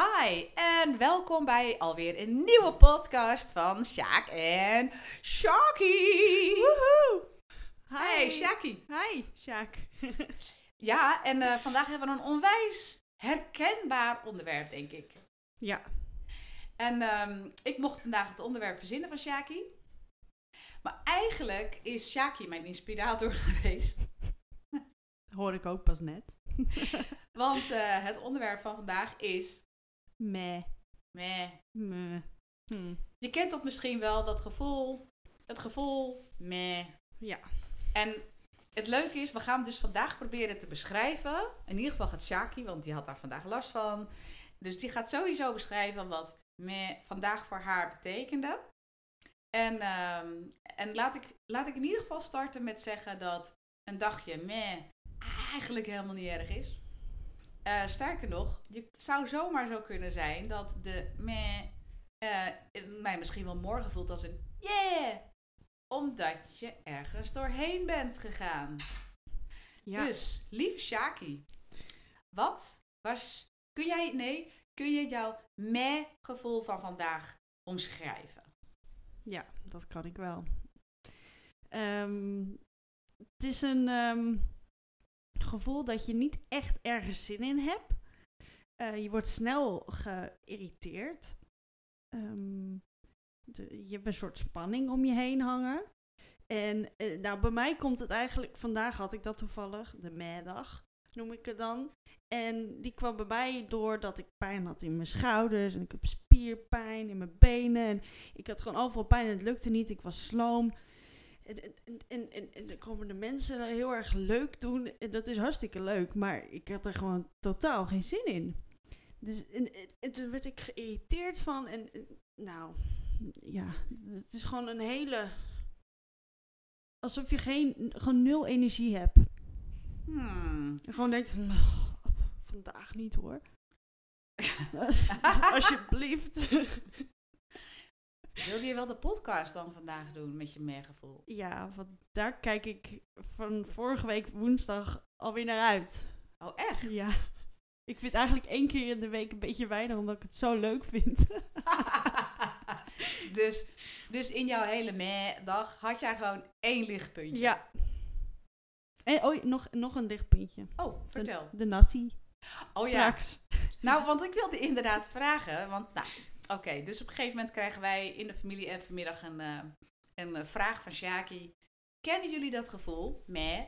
Hi en welkom bij alweer een nieuwe podcast van Sjaak en Shaki. Woehoe! Hey Shaki. Hi, Sjaak. Ja, en eh, vandaag hebben we een onwijs herkenbaar onderwerp, denk ik. ja, En ehm, ik mocht vandaag het onderwerp verzinnen van Shaki. Maar eigenlijk is Shaki mijn inspirator geweest. hoor ik ook pas net. Want eh, het onderwerp van vandaag is... Meh. Meh. Meh. Hm. Je kent dat misschien wel, dat gevoel. Het gevoel, meh. Ja. En het leuke is, we gaan dus vandaag proberen te beschrijven. In ieder geval gaat Shaki, want die had daar vandaag last van. Dus die gaat sowieso beschrijven wat meh vandaag voor haar betekende. En, ehm, en laat, ik, laat ik in ieder geval starten met zeggen dat een dagje meh eigenlijk helemaal niet erg is. Eh, sterker nog, je zou zomaar zo kunnen zijn dat de meh eh, mij misschien wel morgen voelt als een yeah. Omdat je ergens doorheen bent gegaan. Ja. Dus, lieve Shaki, wat was. Kun jij. Nee, kun je jouw meh gevoel van vandaag omschrijven? ja, dat kan ik wel. Ehm, het is een ehm, gevoel dat je niet echt ergens zin in hebt. Eh, je wordt snel geïrriteerd. Ehm, de- je hebt een soort spanning om je heen hangen. En eh, nou, bij mij komt het eigenlijk, vandaag had ik dat toevallig, de middag noem ik het dan. En die kwam bij mij doordat ik pijn had in mijn schouders en ik heb spierpijn in mijn benen. En ik had gewoon overal pijn en het lukte niet. Ik was sloom. En, en, en, en, dan komen de mensen heel erg leuk doen. En dat is hartstikke leuk. Maar ik had er gewoon totaal geen zin in. Dus en, en, en toen werd ik geïrriteerd van. En, nou, ja, het is gewoon een hele. Alsof je geen, gewoon nul energie hebt. Hmm. En gewoon denkt, "Nou, vandaag niet hoor. Alsjeblieft. Wilde je wel de podcast dan vandaag doen met je meh gevoel? ja, want daar kijk ik van vorige week woensdag alweer naar uit. Oh, echt? Ja. Ik vind eigenlijk één keer in de week een beetje weinig, omdat ik het zo leuk vind. dus, dus in jouw hele meh-dag had jij gewoon één lichtpuntje? ja. En oh, nog, nog een lichtpuntje. Oh, vertel. De, de nasi. Oh ja. Straks. Nou, want ik wilde inderdaad vragen. Want, nou, oké. dus op een gegeven moment krijgen wij in de familie en vanmiddag een, eh, een eh, vraag van Shaki. Kennen jullie dat gevoel? Meh.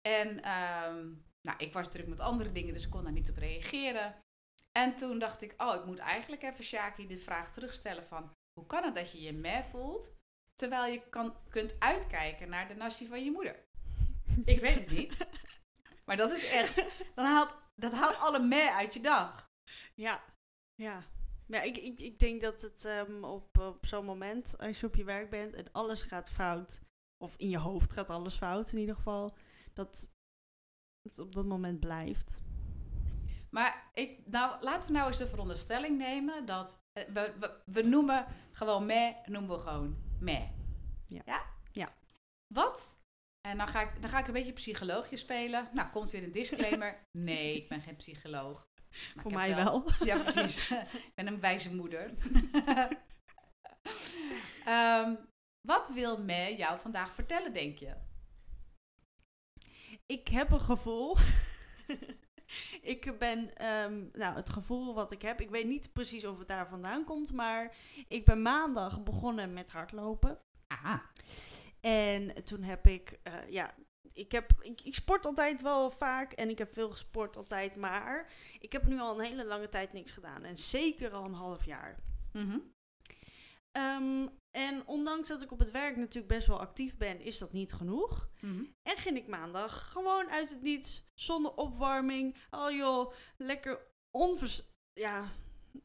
En, ehm, nou, ik was druk met andere dingen, dus ik kon daar niet op reageren. En toen dacht ik, oh, ik moet eigenlijk even Shaki de vraag terugstellen van... Hoe kan het dat je je meh voelt, terwijl je kan, kunt uitkijken naar de nasi van je moeder? Ik weet het niet. Maar dat is echt... Dan haalt, dat haalt alle meh uit je dag. Ja, ja. Ja, ik, ik, ik denk dat het ehm, op, op zo'n moment, als je op je werk bent en alles gaat fout, of in je hoofd gaat alles fout in ieder geval, dat het op dat moment blijft. Maar ik, nou, laten we nou eens de veronderstelling nemen dat eh, we, we, we noemen gewoon meh, noemen we gewoon meh. Ja. Ja? Ja. Wat? En dan ga, ik, dan ga ik een beetje psycholoogje spelen. Nou, komt weer een disclaimer. Nee, ik ben geen psycholoog. Maar Voor mij wel. Ja, precies. ik ben een wijze moeder. Ehm, wat wil meh jou vandaag vertellen, denk je? Ik heb een gevoel. ik ben, ehm, nou, het gevoel wat ik heb, ik weet niet precies of het daar vandaan komt, maar ik ben maandag begonnen met hardlopen. Ah. En toen heb ik, eh, ja, ik, heb, ik, ik sport altijd wel vaak en ik heb veel gesport altijd, maar ik heb nu al een hele lange tijd niks gedaan. En zeker al een half jaar. Mhm. Ehm, en ondanks dat ik op het werk natuurlijk best wel actief ben, is dat niet genoeg. Mhm. En ging ik maandag gewoon uit het niets, zonder opwarming. Oh joh, lekker onvers... Ja,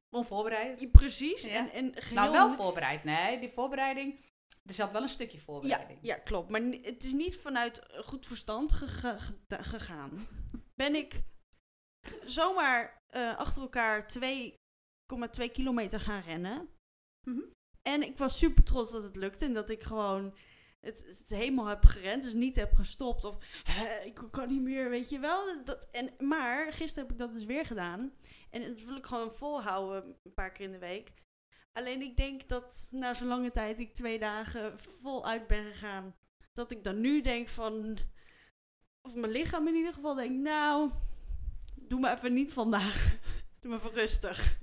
Onvoorbereid. precies. Ja. En, en geheel... Nou, wel voorbereid. Nee, die voorbereiding. Er zat wel een stukje ja, voorbereiding. ja, klopt. Maar het is niet vanuit goed verstand gegaan. Ben ik zomaar eh, achter elkaar 2,2 kilometer gaan rennen. Mhm. En ik was super trots dat het lukte en dat ik gewoon het, het helemaal heb gerend. Dus niet heb gestopt of "Hè, ik kan niet meer, weet je wel. Dat, en, maar gisteren heb ik dat dus weer gedaan. En dat wil ik gewoon volhouden een paar keer in de week. Alleen ik denk dat na zo'n lange tijd ik twee dagen voluit ben gegaan. Dat ik dan nu denk van... Of mijn lichaam in ieder geval denkt, nou, doe maar even niet vandaag. Doe maar even rustig.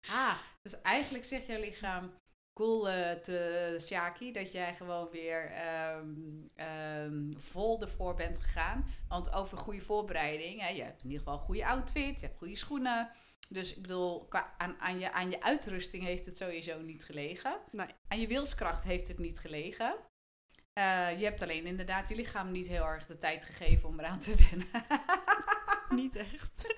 Ah, dus eigenlijk zegt jouw lichaam cool eh, te Shaki dat jij gewoon weer ehm, ehm, vol ervoor bent gegaan. Want over goede voorbereiding, hè, je hebt in ieder geval een goede outfit, je hebt goede schoenen. Dus ik bedoel, aan, aan, je, aan je uitrusting heeft het sowieso niet gelegen. Nee. Aan je wilskracht heeft het niet gelegen. Eh, je hebt alleen inderdaad je lichaam niet heel erg de tijd gegeven om eraan te wennen. Niet echt.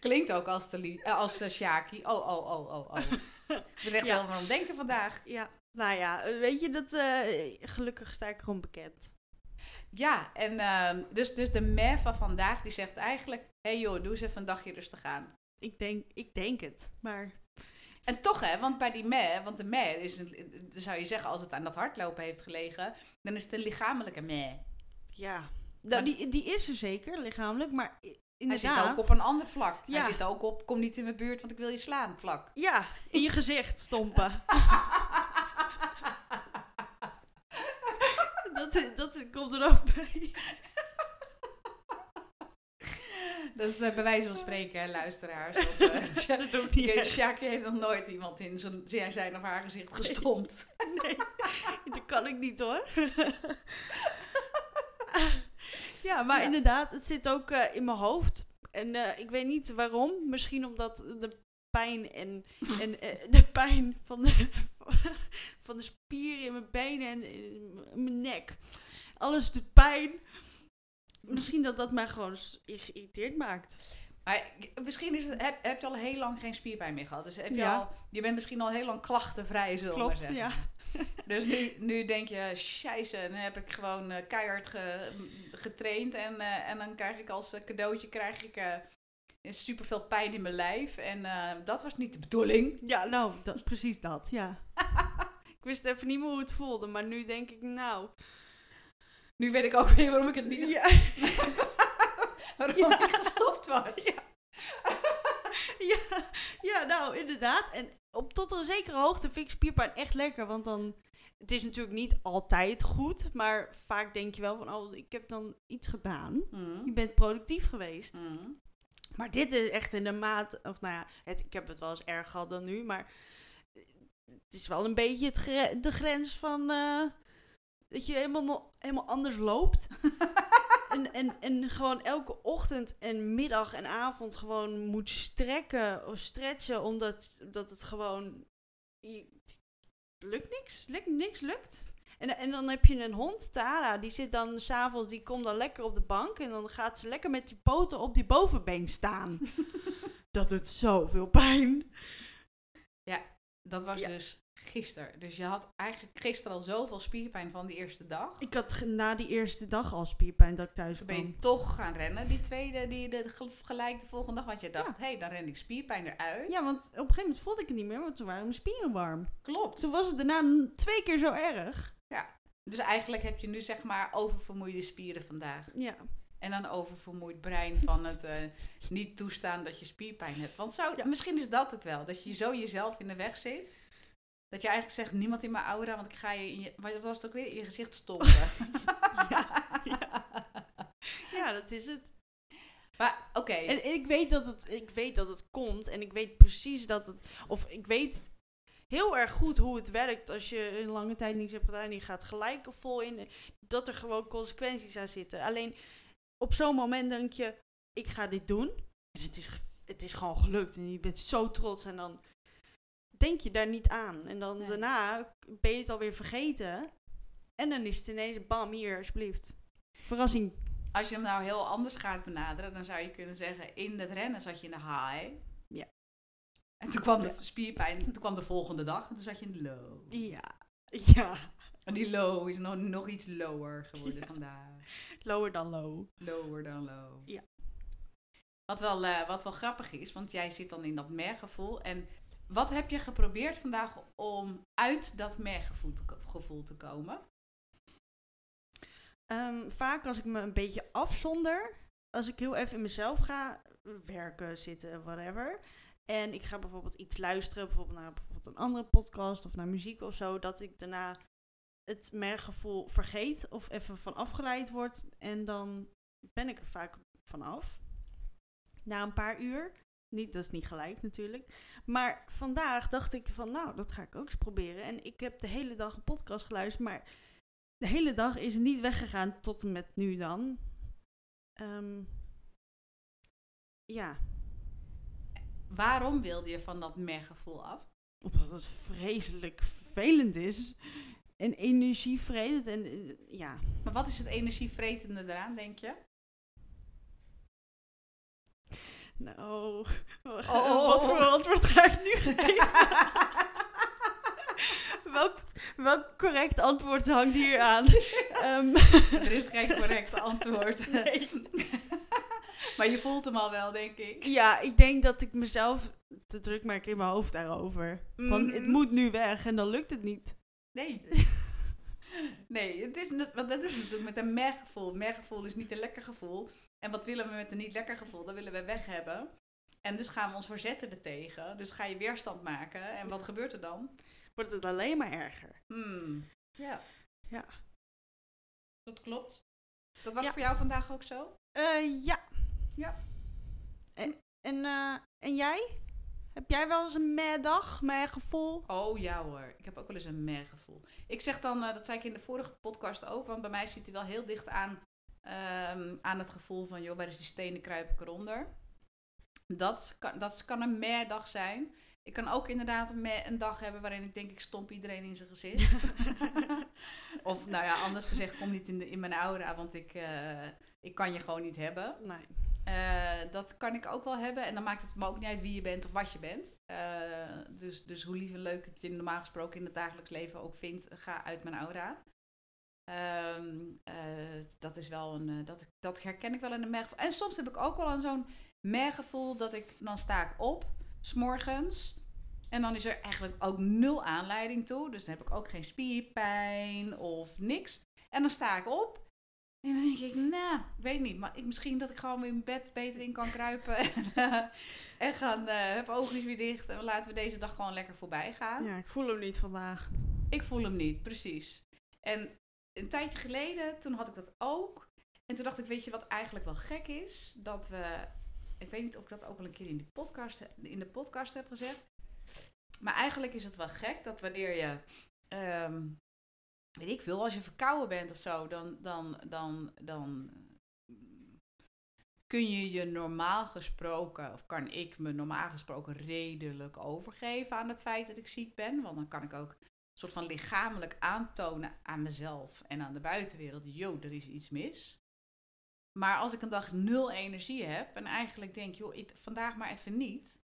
Klinkt ook als, de eh, als eh, Shaki. Oh, oh, oh, oh, oh. Ik ben echt Ja. helemaal aan het denken vandaag. Ja, nou ja, weet je, dat eh, gelukkig sta ik gewoon bekend. Ja, en ehm, dus, dus de meh van vandaag die zegt eigenlijk... Hé hey joh, doe eens even een dagje rustig aan. Ik denk, ik denk het, maar En toch hè, want bij die meh... Want de meh is, een, zou je zeggen, als het aan dat hardlopen heeft gelegen... Dan is het een lichamelijke meh. ja. Nou, die, die is er zeker, lichamelijk, maar i- Hij zit inderdaad... ook op een ander vlak. Ja. Hij zit ook op, kom niet in mijn buurt, want ik wil je slaan, vlak. Ja, in je gezicht stompen. dat, dat komt er ook bij. Dat is eh, bij wijze van spreken, luisteraars. Of, eh, Ja, dat niet heeft nog nooit iemand in zijn, zijn- of haar gezicht gestompt. Nee, dat kan ik niet hoor. ja, maar Ja. inderdaad, het zit ook eh, in mijn hoofd. En eh, ik weet niet waarom. Misschien omdat de pijn en, en eh, de pijn van de, van de spieren in mijn benen en in mijn nek. Alles doet pijn. Misschien dat dat mij gewoon geïrriteerd maakt. Maar misschien is het, heb, heb je al heel lang geen spierpijn meer gehad. Dus heb je, Ja. al, je bent misschien al heel lang klachtenvrij, zullen maar Klopt, zeggen. ja. Dus nu, nu denk je, scheisse, dan heb ik gewoon eh, keihard ge- getraind. En, eh, en dan krijg ik als eh, cadeautje krijg ik, eh superveel pijn in mijn lijf. En dat was niet de bedoeling. Ja, nou, dat is precies dat, ja. ik wist even niet meer hoe het voelde, maar nu denk ik, nou... Nu weet ik ook weer waarom ik het niet Ja, waarom Ja. ik gestopt was. Ja. ja, ja, nou, inderdaad. En op tot een zekere hoogte vind ik spierpijn echt lekker, want dan... Het is natuurlijk niet altijd goed, maar vaak denk je wel van, oh, ik heb dan iets gedaan. Mm. Je bent productief geweest. Mm. Maar dit is echt in de maat, of nou ja, het, ik heb het wel eens erg gehad dan nu, maar het is wel een beetje het gre- de grens van eh, dat je helemaal, helemaal anders loopt. en, en, en gewoon elke ochtend en middag en avond gewoon moet strekken of stretchen, omdat dat het gewoon. je- lukt niks, lukt, niks lukt. En, en dan heb je een hond, Tara, die zit dan s'avonds, die komt dan lekker op de bank en dan gaat ze lekker met die poten op die bovenbeen staan. dat doet zoveel pijn. Dat was Ja. dus gisteren. Dus je had eigenlijk gisteren al zoveel spierpijn van die eerste dag. Ik had na die eerste dag al spierpijn dat ik thuis Toen ben je toch gaan rennen, die tweede, die de, ge- gelijk de volgende dag. Want je dacht, hé, hey, dan ren ik spierpijn eruit. Ja, want op een gegeven moment voelde ik het niet meer, want toen waren mijn spieren warm. klopt. Toen was het daarna twee keer zo erg. Dus eigenlijk heb je nu zeg maar oververmoeide spieren vandaag. Ja. En dan oververmoeid brein van het eh, niet toestaan dat je spierpijn hebt. Want zou, Ja. misschien is dat het wel. Dat je zo jezelf in de weg zit. Dat je eigenlijk zegt, niemand in mijn aura, want ik ga je in je... Wat was het ook weer? In je gezicht stompen. Ja, ja, dat is het. Maar oké. En, en ik, weet dat het, ik weet dat het komt en ik weet precies dat het... Of ik weet heel erg goed hoe het werkt als je een lange tijd niets hebt gedaan en je gaat gelijk er vol in. Dat er gewoon consequenties aan zitten. Alleen op zo'n moment denk je, ik ga dit doen. En het is, het is gewoon gelukt en je bent zo trots en dan denk je daar niet aan. En dan Nee. daarna ben je het alweer vergeten. En dan is het ineens, bam, hier, alsjeblieft. Verrassing. Als je hem nou heel anders gaat benaderen, dan zou je kunnen zeggen: in het rennen zat je in de high. Ja. En toen kwam de spierpijn, toen kwam de volgende dag en toen zat je in de low. Ja. Ja. En die low is nog, nog iets lower geworden Ja. vandaag. Lower dan low. Lower dan low. Ja. Wat wel, eh, wat wel grappig is, want jij zit dan in dat mergevoel. En wat heb je geprobeerd vandaag om uit dat mergevoel te, komen? Ehm, vaak als ik me een beetje afzonder, als ik heel even in mezelf ga werken, zitten, whatever, En ik ga bijvoorbeeld iets luisteren, bijvoorbeeld naar bijvoorbeeld een andere podcast of naar muziek of zo, dat ik daarna het merkgevoel vergeet of even van afgeleid word. En dan ben ik er vaak vanaf. Na een paar uur. Niet, dat is niet gelijk natuurlijk. Maar vandaag dacht ik van, nou, dat ga ik ook eens proberen. En ik heb de hele dag een podcast geluisterd, maar de hele dag is het niet weggegaan tot en met nu dan. Ehm, ja, Waarom wilde je van dat mergevoel af? omdat het vreselijk vervelend is. En energievredend en eh, ja. Maar wat is het energievretende eraan, denk je? Nou, Oh. wat voor antwoord ga ik nu geven? welk, welk correct antwoord hangt hier aan? Ehm, er is geen correcte antwoord. nee. maar je voelt hem al wel, denk ik. Ja, ik denk dat ik mezelf te druk maak in mijn hoofd daarover. Van, Mhm. het moet nu weg en dan lukt het niet. Nee. Nee, het is, want dat is natuurlijk met een mergevoel. Mergevoel is niet een lekker gevoel. En wat willen we met een niet lekker gevoel? Dat willen we weg hebben. En dus gaan we ons verzetten ertegen. Dus ga je weerstand maken. En wat gebeurt er dan? Wordt het alleen maar erger. Hmm. Ja. Ja. Dat klopt. Dat was Ja. voor jou vandaag ook zo? Eh, ja. Ja. En, en, eh, en jij? Heb jij wel eens een meh dag, meh gevoel? Oh ja hoor, ik heb ook wel eens een mergevoel. Ik zeg dan, eh, dat zei ik in de vorige podcast ook, want bij mij zit hij wel heel dicht aan, ehm, aan het gevoel van, joh, waar is die stenen kruip ik eronder? Dat kan, dat kan een merdag zijn. Ik kan ook inderdaad een, dag hebben waarin ik denk, ik stomp iedereen in zijn gezicht. of nou ja, anders gezegd, kom niet in, de, in mijn aura, want ik, eh, ik kan je gewoon niet hebben. Nee. Eh, dat kan ik ook wel hebben. En dan maakt het me ook niet uit wie je bent of wat je bent. Eh, dus, dus hoe lief en leuk ik je normaal gesproken in het dagelijks leven ook vind, ga uit mijn aura. Ehm, eh, dat is wel een. eh, dat, dat herken ik wel in een mergevoel. En soms heb ik ook wel een zo'n mergevoel dat ik. Dan sta ik op, s'morgens. En dan is er eigenlijk ook nul aanleiding toe. Dus dan heb ik ook geen spierpijn of niks. En dan sta ik op. En dan denk ik, nou, weet niet. Maar ik, misschien dat ik gewoon weer in bed beter in kan kruipen. En, eh, en gaan, heb oogjes weer dicht. En laten we deze dag gewoon lekker voorbij gaan. Ja, ik voel hem niet vandaag. Ik voel hem niet, precies. En een tijdje geleden, toen had ik dat ook. En toen dacht ik, weet je wat eigenlijk wel gek is? Dat we, ik weet niet of ik dat ook al een keer in de podcast, in de podcast heb gezegd. Maar eigenlijk is het wel gek dat wanneer je, ehm, weet ik veel, als je verkouden bent of zo, dan, dan, dan, dan kun je je normaal gesproken, of kan ik me normaal gesproken redelijk overgeven aan het feit dat ik ziek ben. Want dan kan ik ook soort van lichamelijk aantonen aan mezelf en aan de buitenwereld, yo, er is iets mis. Maar als ik een dag nul energie heb en eigenlijk denk, joh, ik, vandaag maar even niet,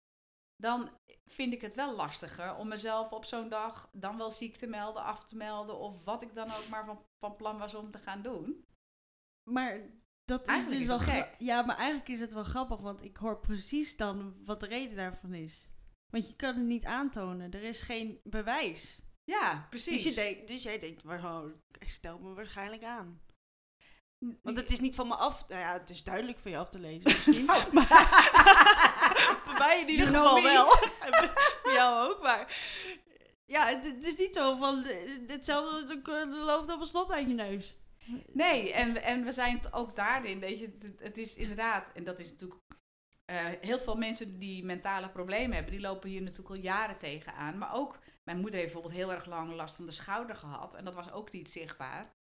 dan vind ik het wel lastiger om mezelf op zo'n dag dan wel ziek te melden, af te melden of wat ik dan ook maar van, van plan was om te gaan doen. Maar dat is Eigenlijk dus is wel gek. Ja, maar eigenlijk is het wel grappig, want ik hoor precies dan wat de reden daarvan is. Want je kan het niet aantonen. Er is geen bewijs. Ja, precies. Dus, je denkt, dus jij denkt, maar gewoon, ik stel me waarschijnlijk aan. Want het is niet van me af. Nou ja, het is duidelijk van je af te lezen misschien. Nou. maar bij mij in ieder You geval wel. Bij jou ook, maar... Ja, het, het is niet zo van... eh, Hetzelfde, er loopt op een slot uit je neus. Nee, en, en we zijn het ook daarin, weet je, het, het is inderdaad, en dat is natuurlijk, eh, heel veel mensen die mentale problemen hebben, die lopen hier natuurlijk al jaren tegenaan. Maar ook, mijn moeder heeft bijvoorbeeld heel erg lang last van de schouder gehad, en dat was ook niet zichtbaar.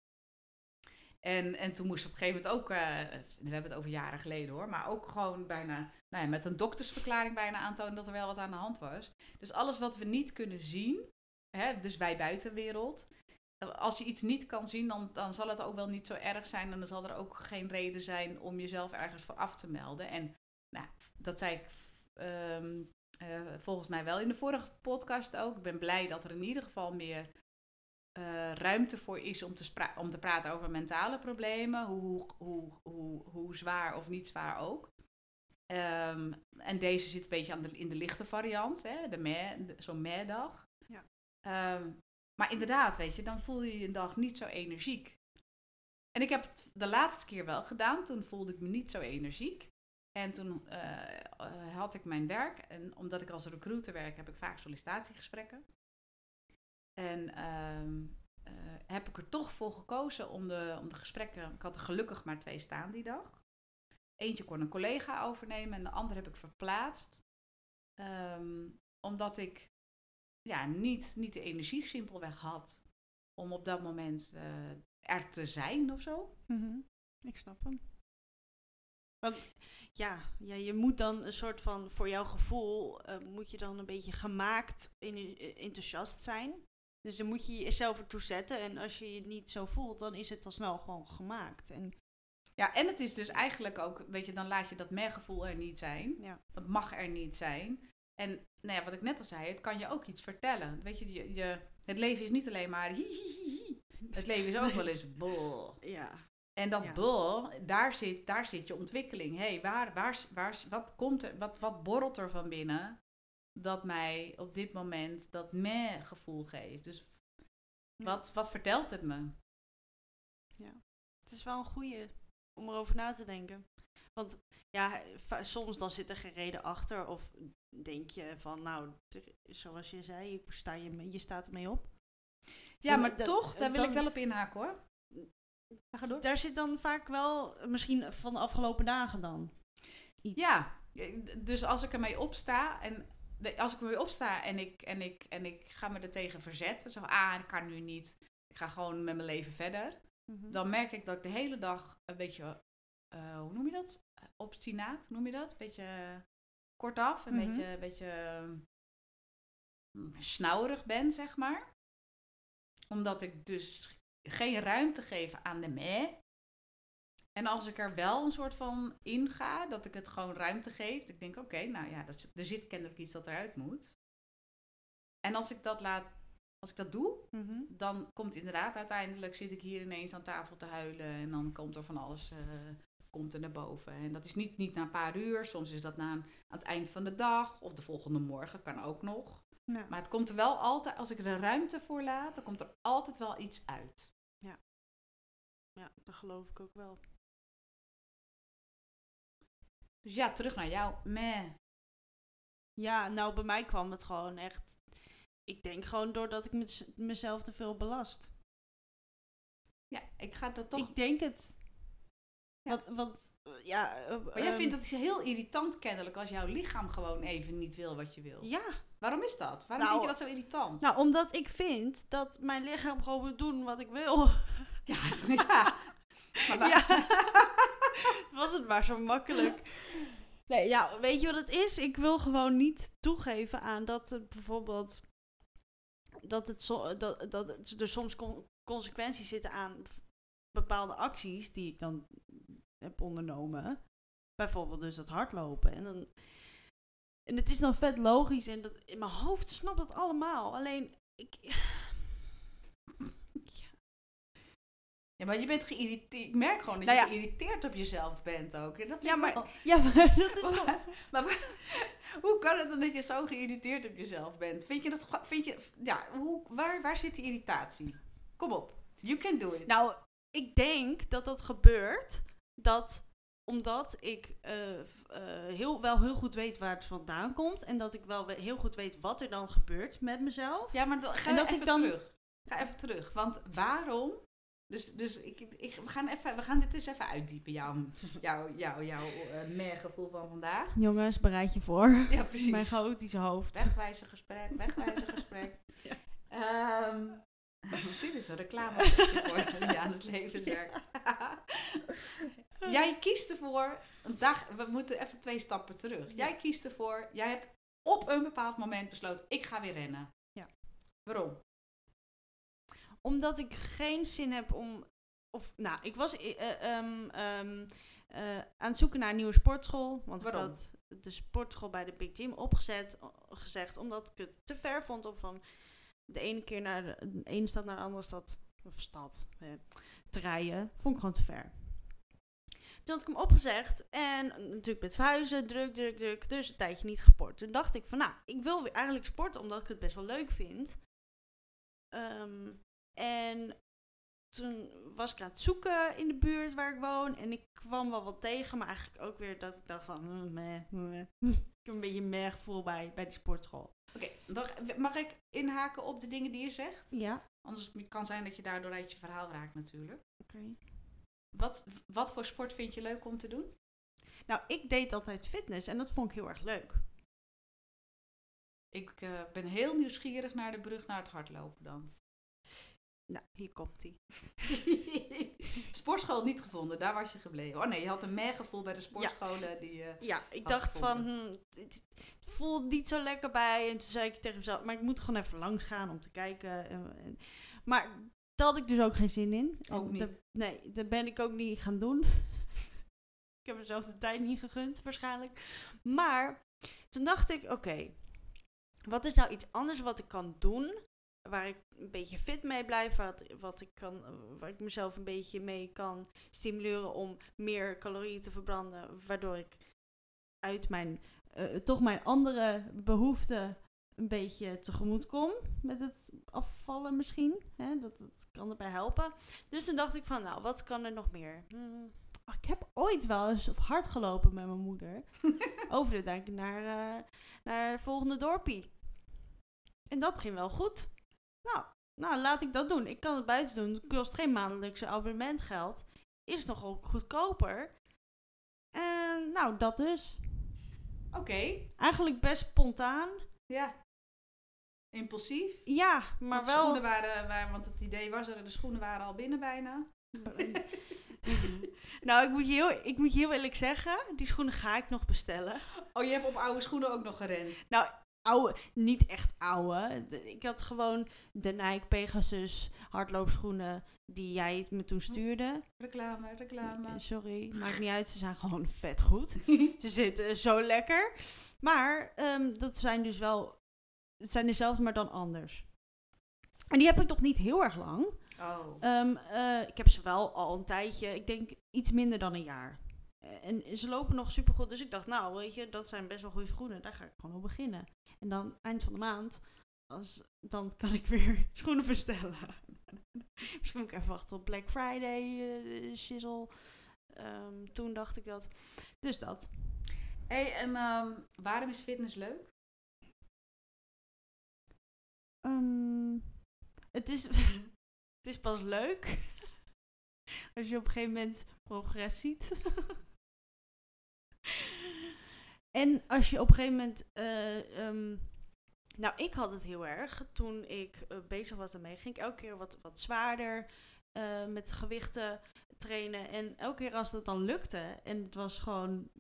En, en toen moest op een gegeven moment ook, het- we hebben het over jaren geleden hoor, maar ook gewoon bijna, nou ja, met een doktersverklaring bijna aantonen dat er wel wat aan de hand was. Dus alles wat we niet kunnen zien, hè, dus wij buitenwereld, als je iets niet kan zien, dan, dan zal het ook wel niet zo erg zijn. En dan zal er ook geen reden zijn om jezelf ergens voor af te melden. En nou, dat zei ik ehm, eh, volgens mij wel in de vorige podcast ook. Ik ben blij dat er in ieder geval meer eh, ruimte voor is om te, spra- om te praten over mentale problemen. Hoe, hoe, hoe, hoe zwaar of niet zwaar ook. Ehm, en deze zit een beetje aan de, in de lichte variant, hè, de zo'n meh-dag. Ja. Ehm, maar inderdaad, weet je, dan voel je je een dag niet zo energiek. En ik heb het de laatste keer wel gedaan. Toen voelde ik me niet zo energiek. En toen eh, eh, had ik mijn werk. En omdat ik als recruiter werk, heb ik vaak sollicitatiegesprekken. En ehm, eh, heb ik er toch voor gekozen om de, om de gesprekken. Ik had er gelukkig maar twee staan die dag. Eentje kon een collega overnemen en de andere heb ik verplaatst. Ehm, omdat ik ja, niet, niet de energie simpelweg had om op dat moment er te zijn of zo. Mhm. Ik snap hem. Want ja, ja, je moet dan een soort van, voor jouw gevoel, eh, moet je dan een beetje gemaakt en enthousiast zijn. Dus dan moet je jezelf ertoe zetten. En als je je niet zo voelt, dan is het al snel gewoon gemaakt. En Ja, en het is dus eigenlijk ook, weet je, dan laat je dat mergevoel er niet zijn. ja, Dat mag er niet zijn. En nou ja, wat ik net al zei, het kan je ook iets vertellen. Weet je, je, je het leven is niet alleen maar hi, hi, hi, hi. Het leven is ook Nee. wel eens bol. ja, En dat Ja. bol, daar zit, daar zit je ontwikkeling. Hé, hey, waar, waar, waar, wat komt er, wat, wat borrelt er van binnen dat mij op dit moment dat meh gevoel geeft? Dus Ja. wat, wat vertelt het me? het is wel een goeie om erover na te denken. Want ja, soms dan zit er geen reden achter. Of denk je van, nou, zoals je zei, je, sta je, mee- je staat ermee op. Ja, Ja, maar maar dat- toch, daar wil dan- ik wel op inhaken hoor. Ga door. Daar zit dan vaak wel, eh, misschien van de afgelopen dagen dan, iets. Ja, dus als ik ermee opsta en als ik ermee opsta en ik, en ik, en ik ga me er tegen verzetten, zo ah, ik kan nu niet, ik ga gewoon met mijn leven verder, Mhm. dan merk ik dat ik de hele dag een beetje, eh, hoe noem je dat? Obstinaat, noem je dat? Een beetje kortaf, een Mhm. beetje, een beetje mm, snauwerig ben, zeg maar. Omdat ik dus geen ruimte geef aan de meh. En als ik er wel een soort van in ga, dat ik het gewoon ruimte geef. dat Ik denk, oké, nou ja, dat, er zit kennelijk iets dat eruit moet. En als ik dat laat, als ik dat doe, Mhm. dan komt inderdaad uiteindelijk, zit ik hier ineens aan tafel te huilen. En dan komt er van alles eh, komt er naar boven. En dat is niet, niet na een paar uur, soms is dat na een, aan het eind van de dag. Of de volgende morgen, kan ook nog. Ja. Maar het komt er wel altijd, als ik er ruimte voor laat, dan komt er altijd wel iets uit. Ja, dat geloof ik ook wel. Dus ja, terug naar jou. Meh. Ja, nou, bij mij kwam het gewoon echt... Ik denk gewoon doordat ik mez- mezelf te veel belast. Ja, ik ga dat toch... Ik denk het. Ja. Want, want ja... maar jij ehm, vindt het heel irritant kennelijk als jouw lichaam gewoon even niet wil wat je wil. Ja, Waarom is dat? Waarom Nou, vind je dat zo irritant? nou, omdat ik vind dat mijn lichaam gewoon moet doen wat ik wil. Ja, ja. Maar wa- Ja. Was het maar zo makkelijk. Nee, ja, weet je wat het is? Ik wil gewoon niet toegeven aan dat het bijvoorbeeld... Dat, het zo, dat, dat het- er soms con- consequenties zitten aan bepaalde acties die ik dan heb ondernomen. Bijvoorbeeld dus dat hardlopen. En, dan, en het is dan vet logisch en dat, in mijn hoofd snapt dat allemaal. Alleen, ik... Ja, maar je bent geïrriteerd. Ik merk gewoon dat Nou je ja. geïrriteerd op jezelf bent ook. En dat Ja, maar- wel- Ja, maar dat is gewoon... maar hoe kan het dan dat je zo geïrriteerd op jezelf bent? Vind je dat vind je, ja, hoe, waar, waar zit die irritatie? Kom op. You can do it. Nou, ik denk dat dat gebeurt dat omdat ik eh, eh, heel, wel heel goed weet waar het vandaan komt en dat ik wel we- heel goed weet wat er dan gebeurt met mezelf. ja, maar dan, ga en dat even ik dan- terug. Ga even terug. Want waarom? Dus, dus ik, ik, we, gaan even, we gaan dit eens even uitdiepen. Jouw, jouw, jouw, jouw eh mergevoel van vandaag. Jongens, bereid je voor. Ja, precies. Mijn chaotische hoofd. Wegwijzen gesprek, wegwijzen gesprek. Ja. Ehm, dit is een reclame voor Liane's levenswerk. jij kiest ervoor, een dag, we moeten even twee stappen terug. Ja. Jij kiest ervoor, jij hebt op een bepaald moment besloten, ik ga weer rennen. Ja. Waarom? Omdat ik geen zin heb om. Of, nou, ik was eh, eh, ehm, ehm, eh, aan het zoeken naar een nieuwe sportschool. Want Waarom? ik had de sportschool bij de Big Gym opgezet, gezegd, omdat ik het te ver vond om van de ene keer naar de, de ene stad naar de andere stad, of stad, eh, te rijden. Vond ik gewoon te ver. Toen had ik hem opgezegd en natuurlijk met verhuizen, druk, druk, druk. Dus een tijdje niet gesport. Toen dacht ik van, nou, ik wil weer eigenlijk sporten omdat ik het best wel leuk vind. Ehm, en toen was ik aan het zoeken in de buurt waar ik woon. En ik kwam wel wat tegen, maar eigenlijk ook weer dat ik dacht van... hm, meh, meh. Ik heb een beetje een meh gevoel bij, bij die sportschool. Oké, mag, mag ik inhaken op de dingen die je zegt? Ja, Anders het kan zijn dat je daardoor uit je verhaal raakt natuurlijk. oké. Wat, wat voor sport vind je leuk om te doen? Nou, ik deed altijd fitness en dat vond ik heel erg leuk. Ik eh, ben heel nieuwsgierig naar de brug naar het hardlopen dan. Nou, hier komt die. Sportschool niet gevonden, daar was je gebleven. Oh nee, je had een gevoel bij de sportscholen die... eh, Ja, ik dacht van, gevonden. hm, het, het voelt niet zo lekker bij. En toen zei ik tegen mezelf, maar ik moet gewoon even langs gaan om te kijken. En, en- maar daar had ik dus ook geen zin in. Ook niet. dat- nee, dat ben ik ook niet gaan doen. ik heb mezelf de tijd niet gegund, waarschijnlijk. Maar toen dacht ik, oké, wat is nou iets anders wat ik kan doen? Waar ik een beetje fit mee blijf, wat, wat ik kan, waar ik mezelf een beetje mee kan stimuleren om meer calorieën te verbranden, waardoor ik uit mijn, eh, toch mijn andere behoeften een beetje tegemoet kom met het afvallen misschien. Hè? Dat, dat kan erbij helpen. Dus toen dacht ik van, nou, wat kan er nog meer? Hmm, oh, ik heb ooit wel eens hard gelopen met mijn moeder. Over de dijk naar, eh, naar het volgende dorpie. En dat ging wel goed. Nou, nou, laat ik dat doen. Ik kan het buiten doen. Het kost geen maandelijkse abonnementgeld. Is nog ook goedkoper. En nou, dat dus. Oké, Eigenlijk best spontaan. ja. Impulsief. Ja, maar de wel. schoenen waren, waren, want het idee was er, de schoenen waren al binnen bijna. nou, ik moet, je heel, ik moet je heel eerlijk zeggen, die schoenen ga ik nog bestellen. Oh, je hebt op oude schoenen ook nog gerend. Nou, oude, niet echt oude. De- Ik had gewoon de Nike Pegasus hardloopschoenen die jij me toen stuurde. Reclame, reclame. Eh, Sorry, maakt niet uit. Ze zijn gewoon vet goed. Ze zitten zo lekker. Maar ehm, dat zijn dus wel... Het zijn dezelfde, maar dan anders. En die heb ik nog niet heel erg lang. Oh. Ehm, eh, ik heb ze wel al een tijdje. Ik denk iets minder dan een jaar. Eh, En ze lopen nog super goed. Dus ik dacht, nou, weet je, dat zijn best wel goede schoenen. Daar ga ik gewoon op beginnen. En dan eind van de maand, als, dan kan ik weer schoenen bestellen. Misschien moet ik even wachten op Black Friday, eh shizzle. Ehm, toen dacht ik dat. Dus dat. hey, en ehm, waarom is fitness leuk? Ehm, het, is, het is pas leuk als je op een gegeven moment progress ziet. En als je op een gegeven moment. eh, ehm, nou, ik had het heel erg toen ik eh, bezig was ermee. Ging ik elke keer wat, wat zwaarder eh, met gewichten trainen. En elke keer als dat dan lukte en het was gewoon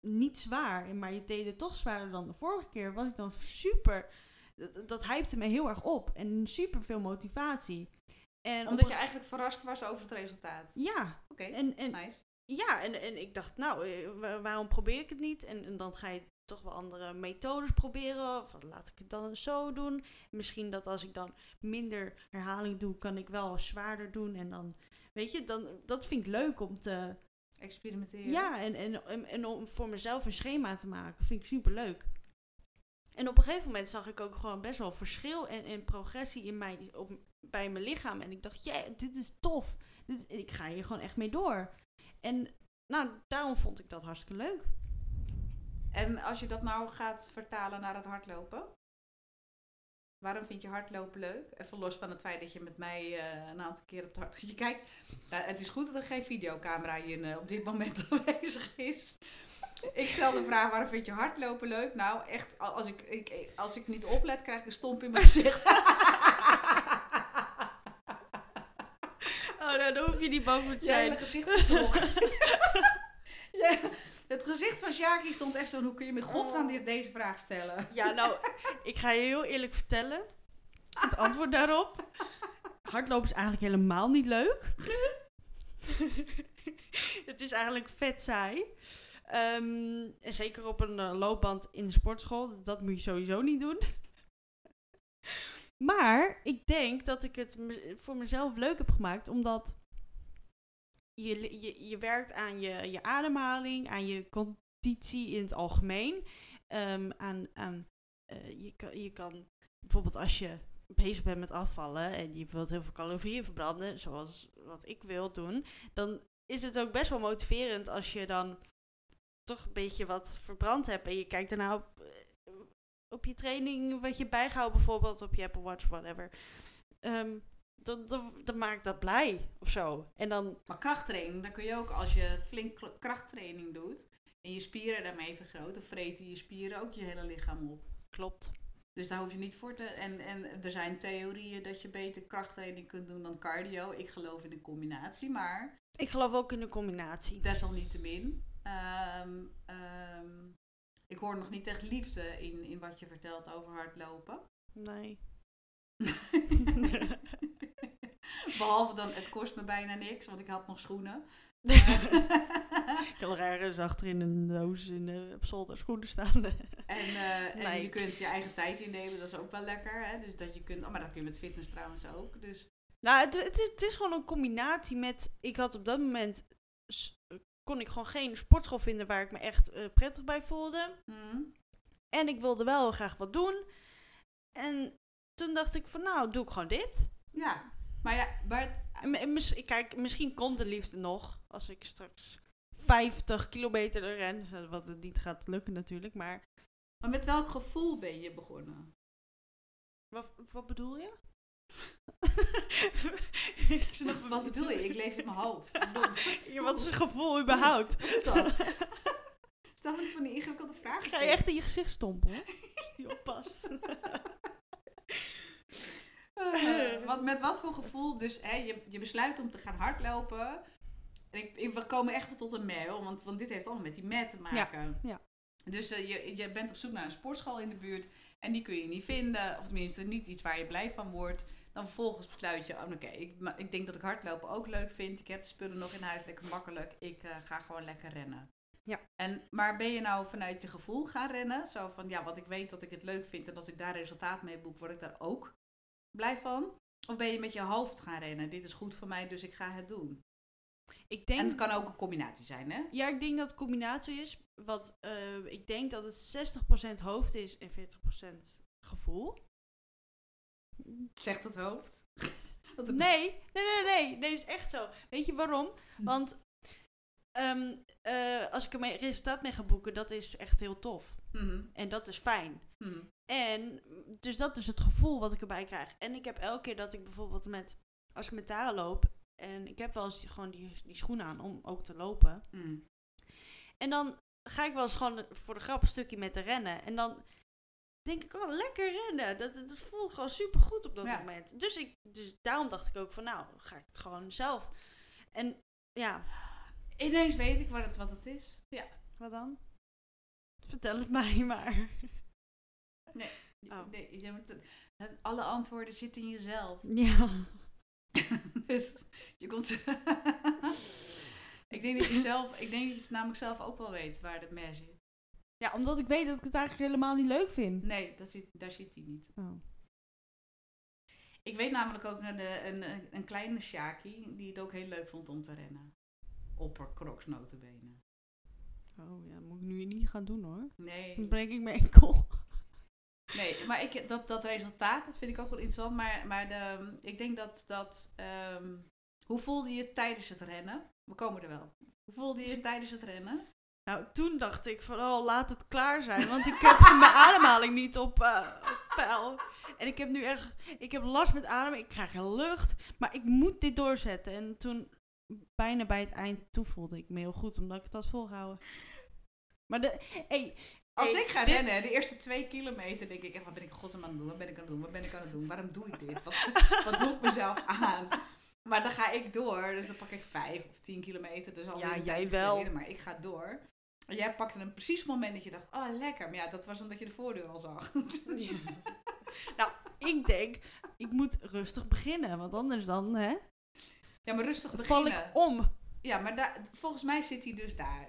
niet zwaar, maar je deed het toch zwaarder dan de vorige keer, was ik dan super dat, dat hypte me heel erg op. En super veel motivatie. En Omdat op je eigenlijk verrast was over het resultaat. Ja, Oké, en, en, nice. Ja en, en ik dacht, nou, eh, wa- waarom probeer ik het niet? En, en dan ga je toch wel andere methodes proberen. Of laat ik het dan zo doen. Misschien dat als ik dan minder herhaling doe, kan ik wel zwaarder doen. En dan, weet je, dan, dat vind ik leuk om te... Experimenteren. Ja, en, en, en, en om voor mezelf een schema te maken, vind ik super leuk. En op een gegeven moment zag ik ook gewoon best wel verschil en, en progressie in mij, op, bij mijn lichaam. En ik dacht, ja, dit is tof. Dit, ik ga hier gewoon echt mee door. En nou, daarom vond ik dat hartstikke leuk. En als je dat nou gaat vertalen naar het hardlopen. Waarom vind je hardlopen leuk? Even los van het feit dat je met mij eh, een aantal keer op het. Je kijkt, nou, het is goed dat er geen videocamera in, eh, op dit moment aanwezig is. Ik stel de vraag, waarom vind je hardlopen leuk? Nou, echt, als ik, ik, als ik niet oplet, krijg ik een stomp in mijn gezicht. Oh, dan hoef je niet boven te Jij zijn. gezicht. Ja, het gezicht van Sjaki stond echt zo, hoe kun je me in godsnaam dit- deze vraag stellen? Ja, nou, ik ga je heel eerlijk vertellen. Het antwoord daarop. Hardlopen is eigenlijk helemaal niet leuk. het is eigenlijk vet saai. Ehm, en zeker op een eh, loopband in de sportschool. Dat moet je sowieso niet doen. Maar ik denk dat ik het voor mezelf leuk heb gemaakt. Omdat je, je, je werkt aan je, je ademhaling, aan je conditie in het algemeen. Ehm, aan, aan, eh, je, kan, je kan bijvoorbeeld als je bezig bent met afvallen en je wilt heel veel calorieën verbranden, zoals wat ik wil doen, dan is het ook best wel motiverend als je dan toch een beetje wat verbrand hebt en je kijkt daarna op, eh, op je training, wat je bijhoudt bijvoorbeeld op je Apple Watch, whatever. Ehm, dan, dan, dan maakt dat blij of zo. En dan, Maar krachttraining, dan kun je ook als je flink krachttraining doet en je spieren daarmee vergroot, dan vreten je spieren ook je hele lichaam op. klopt. Dus daar hoef je niet voor te. En, en er zijn theorieën dat je beter krachttraining kunt doen dan cardio. Ik geloof in een combinatie, maar Ik geloof ook in een combinatie. desalniettemin. ehm ehm, ik hoor nog niet echt liefde in, in wat je vertelt over hardlopen. Nee. Behalve dan, het kost me bijna niks, want ik had nog schoenen. ik kan er ergens achter in een doos in de, op zolder schoenen staan. En, eh, en Nee. je kunt je eigen tijd indelen, dat is ook wel lekker. Hè? Dus dat je kunt, oh, maar dat kun je met fitness trouwens ook. Dus Nou, het, het, is- het is gewoon een combinatie met. Ik had op dat moment. kon ik gewoon geen sportschool vinden waar ik me echt eh, prettig bij voelde. mm, En ik wilde wel graag wat doen. En toen dacht ik van nou, doe ik gewoon dit. ja, maar ja, het- mis- kijk, misschien komt de liefde nog. Als ik straks 50 kilometer ren. eh, Wat het niet gaat lukken natuurlijk. Maar maar met welk gevoel ben je begonnen? wat, wat bedoel je? Wat niet. bedoel je? Ik leef in mijn hoofd. Ja, wat is een gevoel überhaupt? Wat is dat? Stel me niet van die ingewikkelde vragen. Ga je echt in je gezicht stompen, hoor. Je oppast. Eh, wat, met wat voor gevoel? Dus hè, je, je besluit om te gaan hardlopen. En ik, ik, we komen echt wel tot een mail, want, want dit heeft allemaal met die mat te maken. ja. Dus eh, je, je bent op zoek naar een sportschool in de buurt en die kun je niet vinden. Of tenminste niet iets waar je blij van wordt. Dan vervolgens besluit je, oh, oké, ik, ik denk dat ik hardlopen ook leuk vind. Ik heb de spullen nog in huis, lekker makkelijk. Ik eh, ga gewoon lekker rennen. Ja. En, maar ben je nou vanuit je gevoel gaan rennen? Zo van, ja, wat ik weet dat ik het leuk vind en als ik daar resultaat mee boek, word ik daar ook blij van? Of ben je met je hoofd gaan rennen? Dit is goed voor mij, dus ik ga het doen. Ik denk, En het kan ook een combinatie zijn, hè? ja, ik denk dat het combinatie is. Want eh, ik denk dat het 60% hoofd is en 40% gevoel. Zegt het hoofd. Een- Nee, nee, nee, nee. Nee, is echt zo. Weet je waarom? Hm. Want ehm, eh, als ik er mee resultaat mee ga boeken, dat is echt heel tof. Mhm, En dat is fijn. mhm. En dus dat is het gevoel wat ik erbij krijg. En ik heb elke keer dat ik bijvoorbeeld met, als ik met Tara loop, en ik heb wel eens die- gewoon die, die schoenen aan om ook te lopen. Mhm. En dan ga ik wel eens gewoon voor de grap een stukje met de rennen. En dan denk ik, oh, lekker rennen. Dat, dat voelt gewoon super goed op dat Ja. moment. Dus, ik, dus daarom dacht ik ook van, nou, ga ik het gewoon zelf. En ja, Ineens weet ik wat het, wat het is. Ja. wat dan? Vertel het mij maar. Oh. Nee, je moet het- het- alle antwoorden zitten in jezelf. Ja. dus je komt. ik denk dat je zelf, ik denk dat je het namelijk zelf ook wel weet waar de mes zit. Ja, omdat ik weet dat ik het eigenlijk helemaal niet leuk vind. Nee, dat zit, daar zit hij niet. Oh. Ik weet namelijk ook naar de, een, een- een kleine Shaki die het ook heel leuk vond om te rennen. Opper crocs notenbenen. Oh ja, dat moet ik nu niet gaan doen hoor. Dan Nee, breek ik mijn enkel. Nee maar ik, dat, dat resultaat, dat vind ik ook wel interessant. Maar, maar de, ik denk dat, dat ehm, hoe voelde je het tijdens het rennen? We komen er wel. Hoe voelde je het tijdens het rennen? Nou, toen dacht ik van, oh, laat het klaar zijn. Want ik heb mijn ademhaling niet op, op peil. En ik heb nu echt, ik heb last met ademen. Ik krijg geen lucht. Maar ik moet dit doorzetten. En toen, bijna bij het eind, toen voelde ik me heel goed. Omdat ik het had volgehouden. Maar de, hey, Als ik ga dit- rennen, de eerste twee kilometer, denk ik echt, wat ben ik godsnaam aan het doen? Wat ben ik aan het doen? Wat ben ik aan het doen? Waarom doe ik dit? Wat, wat doe ik mezelf aan? Maar dan ga ik door, dus dan pak ik vijf of tien kilometer. Dus al Ja, jij wel. maar ik ga door. En jij pakte een precies moment dat je dacht, oh lekker. Maar ja, dat was omdat je de voordeur al zag. Ja. nou, ik denk, ik moet rustig beginnen. Want anders dan, hè, Ja, maar rustig val beginnen. ik om. Ja, maar daar, volgens mij zit hij dus daar.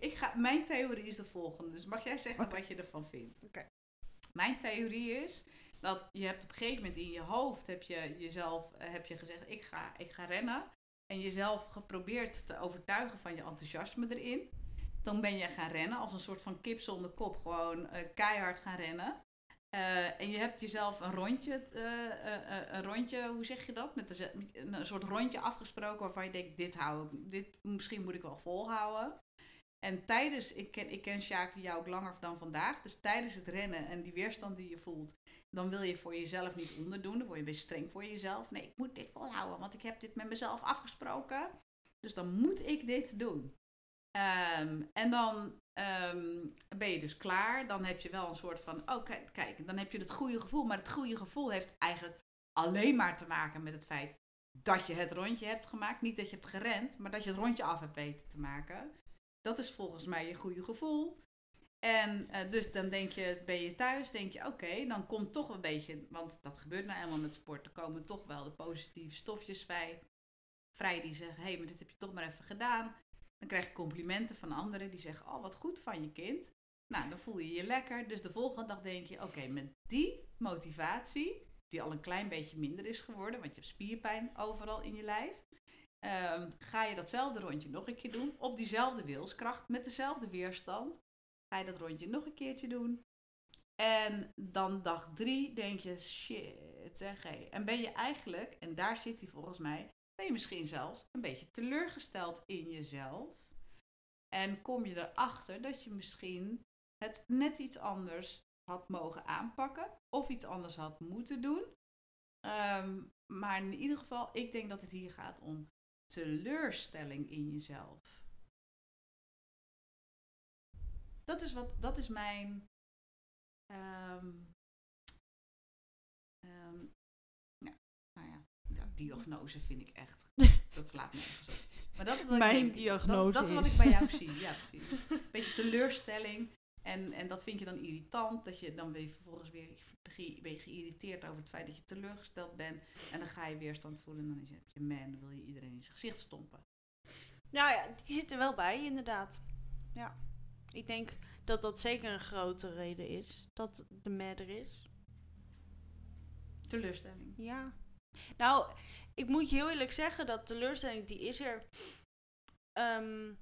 Ik ga, mijn theorie is de volgende. Dus mag jij zeggen wat je ervan vindt? Oké. Mijn theorie is dat je hebt op een gegeven moment in je hoofd heb je jezelf eh, heb je gezegd ik ga, ik ga rennen. En jezelf geprobeerd te overtuigen van je enthousiasme erin. Dan ben je gaan rennen als een soort van kip zonder kop. Gewoon eh, keihard gaan rennen. Eh, en je hebt jezelf een rondje, eh, eh, een rondje, hoe zeg je dat? Met een soort rondje afgesproken waarvan je denkt, dit hou ik, dit misschien moet ik wel volhouden. En tijdens, ik ken, ik ken Sjaak jou ook langer dan vandaag, dus tijdens het rennen en die weerstand die je voelt, dan wil je voor jezelf niet onderdoen. Dan word je beetje streng voor jezelf. Nee, ik moet dit volhouden, want ik heb dit met mezelf afgesproken. Dus dan moet ik dit doen. Ehm, en dan ehm, ben je dus klaar. Dan heb je wel een soort van, oh kijk, dan heb je het goede gevoel. Maar het goede gevoel heeft eigenlijk alleen maar te maken met het feit dat je het rondje hebt gemaakt. Niet dat je hebt gerend, maar dat je het rondje af hebt weten te maken. Dat is volgens mij je goede gevoel. En uh, dus dan denk je, ben je thuis, denk je, oké, dan komt toch een beetje, want dat gebeurt nou eenmaal met sport, er komen toch wel de positieve stofjes vrij, vrij die zeggen, hé, hey, maar dit heb je toch maar even gedaan. Dan krijg je complimenten van anderen die zeggen, oh, wat goed van je kind. Nou, dan voel je je lekker. Dus de volgende dag denk je, oké, met die motivatie, die al een klein beetje minder is geworden, want je hebt spierpijn overal in je lijf, um, ga je datzelfde rondje nog een keer doen, op diezelfde wilskracht, met dezelfde weerstand. Ga je dat rondje nog een keertje doen. En dan dag drie denk je, shit. En ben je eigenlijk, en daar zit hij volgens mij, je misschien zelfs een beetje teleurgesteld in jezelf. En kom je erachter dat je misschien het net iets anders had mogen aanpakken. Of iets anders had moeten doen. Um, maar in ieder geval, ik denk dat het hier gaat om teleurstelling in jezelf. Dat is, wat, dat is mijn. Um, um, ja, nou ja, ja, diagnose vind ik echt. dat slaat nergens op. Maar dat is wat mijn ik, diagnose dat, dat is wat is. ik bij jou zie. Ja, precies. Beetje teleurstelling. En, en dat vind je dan irritant. Dat je dan weer vervolgens weer ben je geïrriteerd over het feit dat je teleurgesteld bent. En dan ga je weerstand voelen. En dan heb je man, dan wil je iedereen in zijn gezicht stompen. Nou ja, die zit er wel bij, inderdaad. Ja. Ik denk dat dat zeker een grote reden is. Dat de mad er is. Teleurstelling. Ja. Nou, ik moet je heel eerlijk zeggen dat teleurstelling, die is er. Um,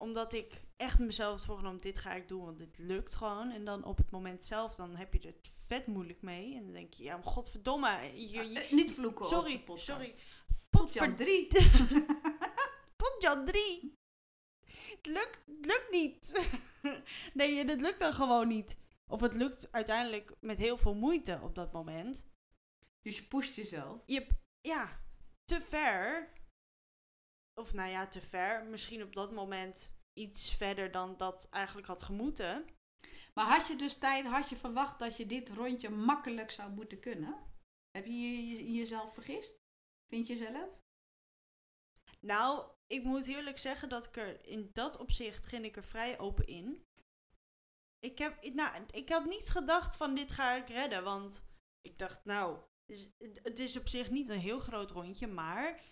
omdat ik echt mezelf voorgenomen, dit ga ik doen, want dit lukt gewoon. En dan op het moment zelf, dan heb je het vet moeilijk mee. En dan denk je, ja, maar godverdomme. Je, je, uh, niet vloeken sorry. Sorry, Potjan 3. Potjan 3. Het lukt, het lukt niet. nee, het lukt dan gewoon niet. Of het lukt uiteindelijk met heel veel moeite op dat moment. Dus je pusht jezelf? Je, ja, te ver. Of nou ja, te ver. Misschien op dat moment iets verder dan dat eigenlijk had gemoeten. Maar had je dus tijd, had je verwacht dat je dit rondje makkelijk zou moeten kunnen? Heb je, je jezelf vergist? Vind je zelf? Nou, ik moet eerlijk zeggen dat ik er in dat opzicht ging ik er vrij open in. Ik, heb, nou, ik had niet gedacht van dit ga ik redden, want ik dacht nou, het is op zich niet een heel groot rondje, maar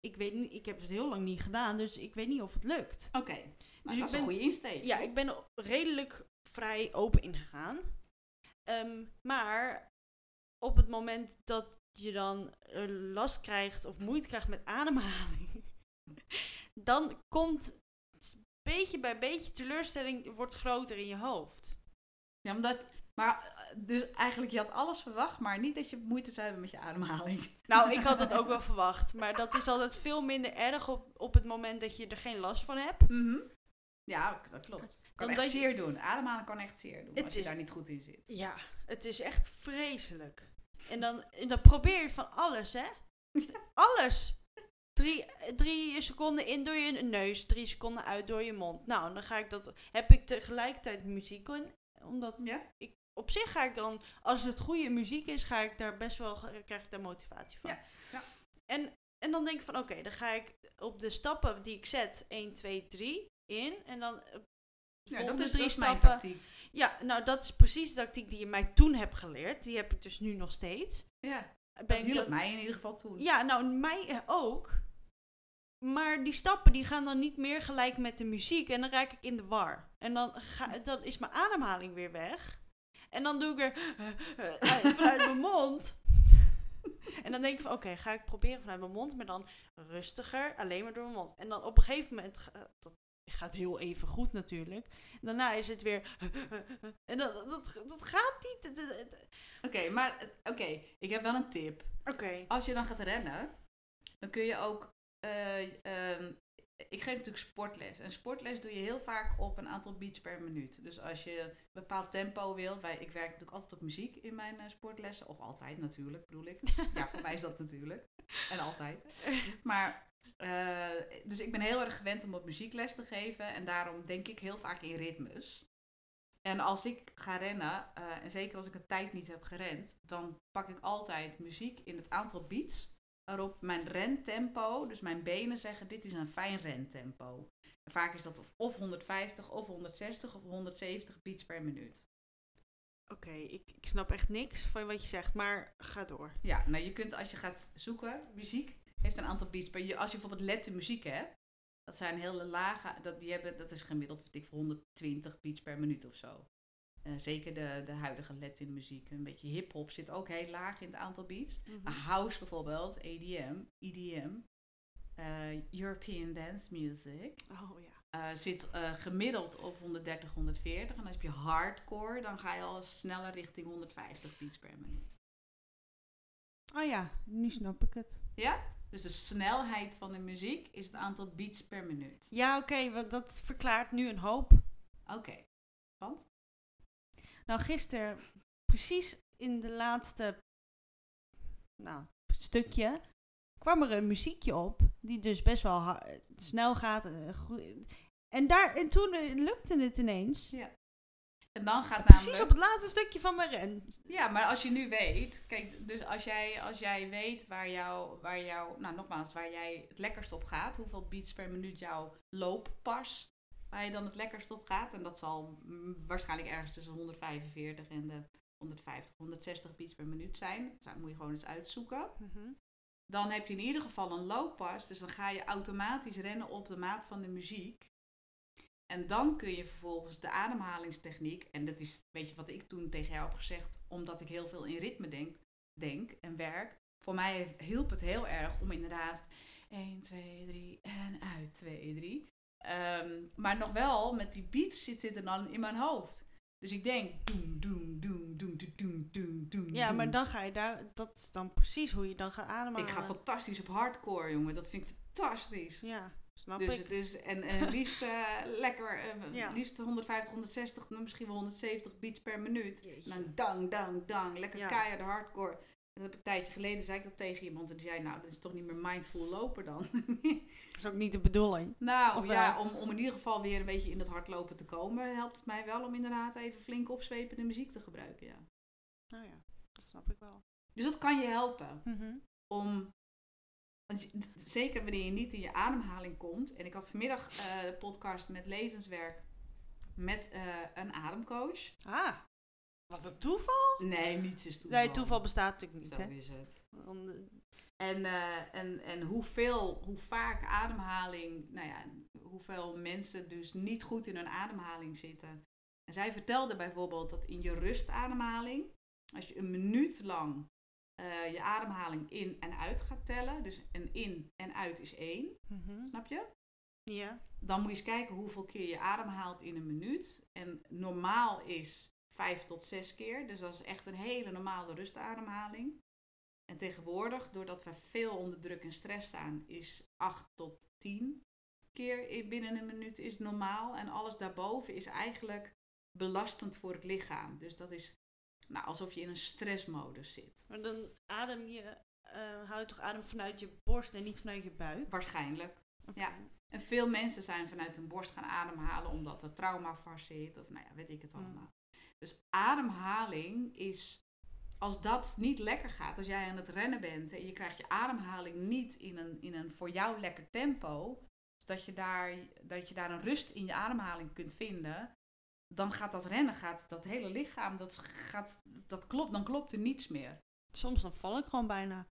ik weet niet, ik heb het heel lang niet gedaan, dus ik weet niet of het lukt. Oké, okay. dus dat is een goede insteek. Ja, ik ben redelijk vrij open ingegaan. Um, maar op het moment dat je dan last krijgt of moeite krijgt met ademhaling, dan komt beetje bij beetje teleurstelling wordt groter in je hoofd. Ja, omdat, maar dus eigenlijk je had alles verwacht, maar niet dat je moeite zou hebben met je ademhaling. Nou, ik had het ook wel verwacht, maar dat is altijd veel minder erg op, op het moment dat je er geen last van hebt. Mm -hmm. Ja, dat klopt. Kan Dan echt zeer je... doen. Ademhalen kan echt zeer doen als je daar niet goed in zit. Ja, het is echt vreselijk. En dan, en dan probeer je van alles, hè? Alles. Drie, drie seconden in door je neus, drie seconden uit door je mond. Nou, dan ga ik dat. Heb ik tegelijkertijd muziek in. Omdat ja? ik. Op zich ga ik dan, als het goede muziek is, ga ik daar best wel, krijg ik daar motivatie van. Ja. ja. En, en dan denk ik van, oké, dan ga ik op de stappen die ik zet, 1, 2, 3 in. En dan ja, dat is, drie dat stappen. Ja, nou dat is precies de tactiek die je mij toen hebt geleerd. Die heb ik dus nu nog steeds. Ja, dat hielp dat... mij in ieder geval toen. Ja, nou mij ook. Maar die stappen die gaan dan niet meer gelijk met de muziek. En dan raak ik in de war. En dan, ga, dan is mijn ademhaling weer weg. En dan doe ik weer vanuit mijn mond. En dan denk ik van oké, ga ik proberen vanuit mijn mond. Maar dan rustiger, alleen maar door mijn mond. En dan op een gegeven moment, dat gaat heel even goed natuurlijk. Daarna is het weer... En dat, dat, dat gaat niet. Oké, maar oké, ik heb wel een tip. Oké. Als je dan gaat rennen, dan kun je ook. eh, ehm, ik geef natuurlijk sportles. En sportles doe je heel vaak op een aantal beats per minuut. Dus als je een bepaald tempo wilt. Wij, ik werk natuurlijk altijd op muziek in mijn eh, sportlessen. Of altijd natuurlijk, bedoel ik. Ja, voor mij is dat natuurlijk. En altijd. Maar, eh, dus ik ben heel erg gewend om op muziekles te geven. En daarom denk ik heel vaak in ritmes. En als ik ga rennen, eh, en zeker als ik een tijd niet heb gerend, dan pak ik altijd muziek in het aantal beats waarop mijn rentempo, dus mijn benen zeggen dit is een fijn rentempo. En vaak is dat of, of 150 of 160 of 170 beats per minuut. Oké, ik, ik snap echt niks van wat je zegt, maar ga door. Ja, nou je kunt als je gaat zoeken, muziek heeft een aantal beats per Als je bijvoorbeeld lette muziek hebt, dat zijn hele lage, dat, die hebben, dat is gemiddeld weet ik, voor 120 beats per minuut of zo. Eh, zeker de, de huidige Latin muziek. Een beetje hip-hop zit ook heel laag in het aantal beats. Maar house bijvoorbeeld, EDM, EDM, eh, European Dance Music, Oh ja. eh, zit gemiddeld op 130, 140. En als je hardcore, dan ga je al sneller richting 150 beats per minuut. Oh ja, nu snap ik het. Ja? Dus de snelheid van de muziek is het aantal beats per minuut. Ja, oké, want dat verklaart nu een hoop. Oké. Want? Nou, gisteren, precies in de laatste nou, stukje, kwam er een muziekje op. Die dus best wel snel gaat. eh, En, daar, en toen eh, lukte het ineens. Ja. En dan gaat Precies op het laatste stukje van mijn ren. Ja, maar als je nu weet, kijk, dus als jij, als jij weet waar jou, waar jou, nou nogmaals, waar jij het lekkerst op gaat, hoeveel beats per minuut jouw looppas, waar je dan het lekkerst op gaat, en dat zal mm, waarschijnlijk ergens tussen 145 en de 150, 160 beats per minuut zijn, dat moet je gewoon eens uitzoeken. Mhm. Dan heb je in ieder geval een looppas, dus dan ga je automatisch rennen op de maat van de muziek. En dan kun je vervolgens de ademhalingstechniek, en dat is, weet je wat ik toen tegen jou heb gezegd, omdat ik heel veel in ritme denk, denk en werk. Voor mij hielp het heel erg om inderdaad 1, 2, 3 en uit 2, Ehm, maar nog wel, met die beats zit dit er dan in mijn hoofd. Dus ik denk, doem, doem, doem, doem, doem, doem, doem. Ja, maar dan ga je daar, dat is dan precies hoe je dan gaat ademen. Ik ga fantastisch op hardcore, jongen. Dat vind ik fantastisch. Ja, snap dus, ik. Dus, en, en liefst eh, lekker, eh, liefst 150, 160, misschien wel 170 beats per minuut. Dan dang, dang, dang. Lekker keihard hardcore. Dat heb ik een tijdje geleden, zei ik dat tegen iemand. En die zei, nou, dat is toch niet meer mindful lopen dan? Dat is ook niet de bedoeling. nou, Of ja, wel? om, om in ieder geval weer een beetje in het hardlopen te komen, helpt het mij wel om inderdaad even flink opzwepende muziek te gebruiken, ja. Nou ja, dat snap ik wel. Dus dat kan je helpen. Mhm. om. Zeker wanneer je niet in je ademhaling komt. En ik had vanmiddag eh, de podcast met levenswerk met eh, een ademcoach. Ah, wat een toeval. Nee, niets is toeval. Nee, toeval bestaat natuurlijk niet, Zo hè? is het. En, eh, en, en hoeveel, hoe vaak ademhaling, nou ja, hoeveel mensen dus niet goed in hun ademhaling zitten. En zij vertelde bijvoorbeeld dat in je rustademhaling, als je een minuut lang eh, je ademhaling in en uit gaat tellen, dus een in en uit is één, mhm. snap je? Ja. Dan moet je eens kijken hoeveel keer je ademhaalt in een minuut. En normaal is vijf tot zes keer. Dus dat is echt een hele normale rustademhaling. En tegenwoordig, doordat we veel onder druk en stress staan, is acht tot tien keer i- binnen een minuut is normaal. En alles daarboven is eigenlijk belastend voor het lichaam. Dus dat is nou, alsof je in een stressmodus zit. Maar dan adem je, eh hou je toch adem vanuit je borst en niet vanuit je buik? Waarschijnlijk. Ja. En veel mensen zijn vanuit hun borst gaan ademhalen omdat er trauma vast zit. Of nou ja, weet ik het Mm. allemaal. Dus ademhaling is, als dat niet lekker gaat, als jij aan het rennen bent en je krijgt je ademhaling niet in een, in een voor jou lekker tempo, zodat je daar, dat je daar een rust in je ademhaling kunt vinden, dan gaat dat rennen, gaat dat hele lichaam, dat gaat, dat klopt, dan klopt er niets meer. Soms dan val ik gewoon bijna.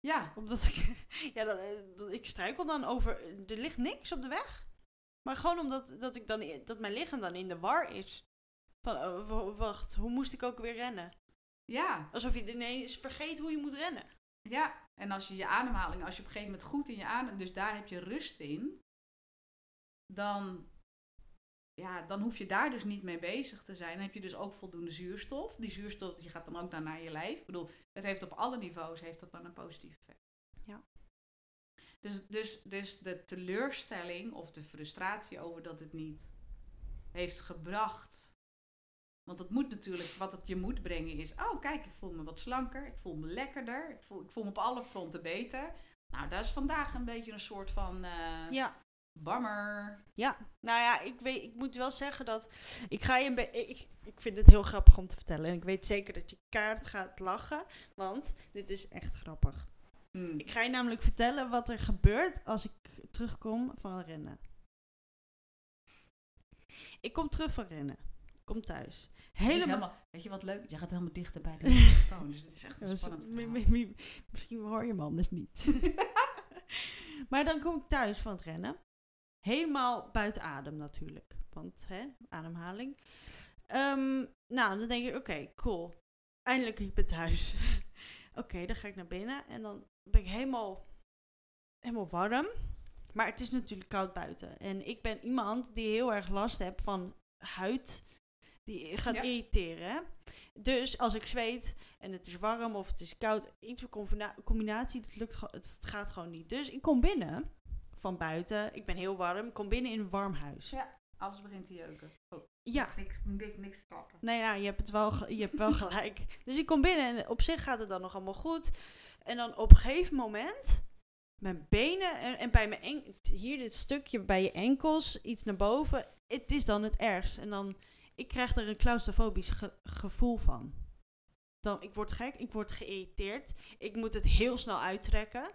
Ja, Omdat ik, ja, dat, eh, dat, ik struikel dan over, er ligt niks op de weg. Maar gewoon omdat dat ik dan, dat mijn lichaam dan in de war is. Van, oh, wacht, hoe moest ik ook weer rennen? ja. Alsof je ineens vergeet hoe je moet rennen. Ja, en als je je ademhaling, als je op een gegeven moment goed in je adem, dus daar heb je rust in, dan, ja, dan hoef je daar dus niet mee bezig te zijn. Dan heb je dus ook voldoende zuurstof. Die zuurstof die gaat dan ook naar, naar je lijf. Ik bedoel, het heeft op alle niveaus heeft dat dan een positief effect. Ja. Dus, dus, dus de teleurstelling of de frustratie over dat het niet heeft gebracht. Want het moet natuurlijk, wat het je moet brengen is, oh kijk, ik voel me wat slanker, ik voel me lekkerder, ik voel, ik voel me op alle fronten beter. Nou, dat is vandaag een beetje een soort van eh Ja, bammer. ja. Nou ja, ik, weet, ik moet wel zeggen dat... Ik, ga je een be- ik, ik vind het heel grappig om te vertellen. En ik weet zeker dat je kaart gaat lachen. Want dit is echt grappig. Mm. Ik ga je namelijk vertellen wat er gebeurt als ik terugkom van rennen. Ik kom terug van rennen. Kom thuis. Helemaal... helemaal, weet je wat leuk? Je gaat helemaal dichter bij de microfoon. Dus het is echt een spannend verhaal. Misschien hoor je me anders niet. maar dan kom ik thuis van het rennen. Helemaal buiten adem natuurlijk. Want, hè, ademhaling. Ehm, nou, dan denk ik, oké, cool. Eindelijk, ik ben thuis. oké, dan ga ik naar binnen. En dan ben ik helemaal, helemaal warm. Maar het is natuurlijk koud buiten. En ik ben iemand die heel erg last heeft van huid. Die gaat Ja. irriteren. Dus als ik zweet en het is warm of het is koud, iets van combina- combinatie, het, lukt, het gaat gewoon niet. Dus ik kom binnen van buiten. Ik ben heel warm. Ik kom binnen in een warm huis. Ja. Alles begint te jeuken. Oh, Ja. niks, niks, niks klappen. Nee, ja, je hebt het wel, je hebt wel gelijk. Dus ik kom binnen en op zich gaat het dan nog allemaal goed. En dan op een gegeven moment, mijn benen en, en bij mijn en, hier dit stukje bij je enkels, iets naar boven, het is dan het ergst. En dan, ik krijg er een claustrofobisch ge- gevoel van. Dan, ik word gek, ik word geïrriteerd. Ik moet het heel snel uittrekken.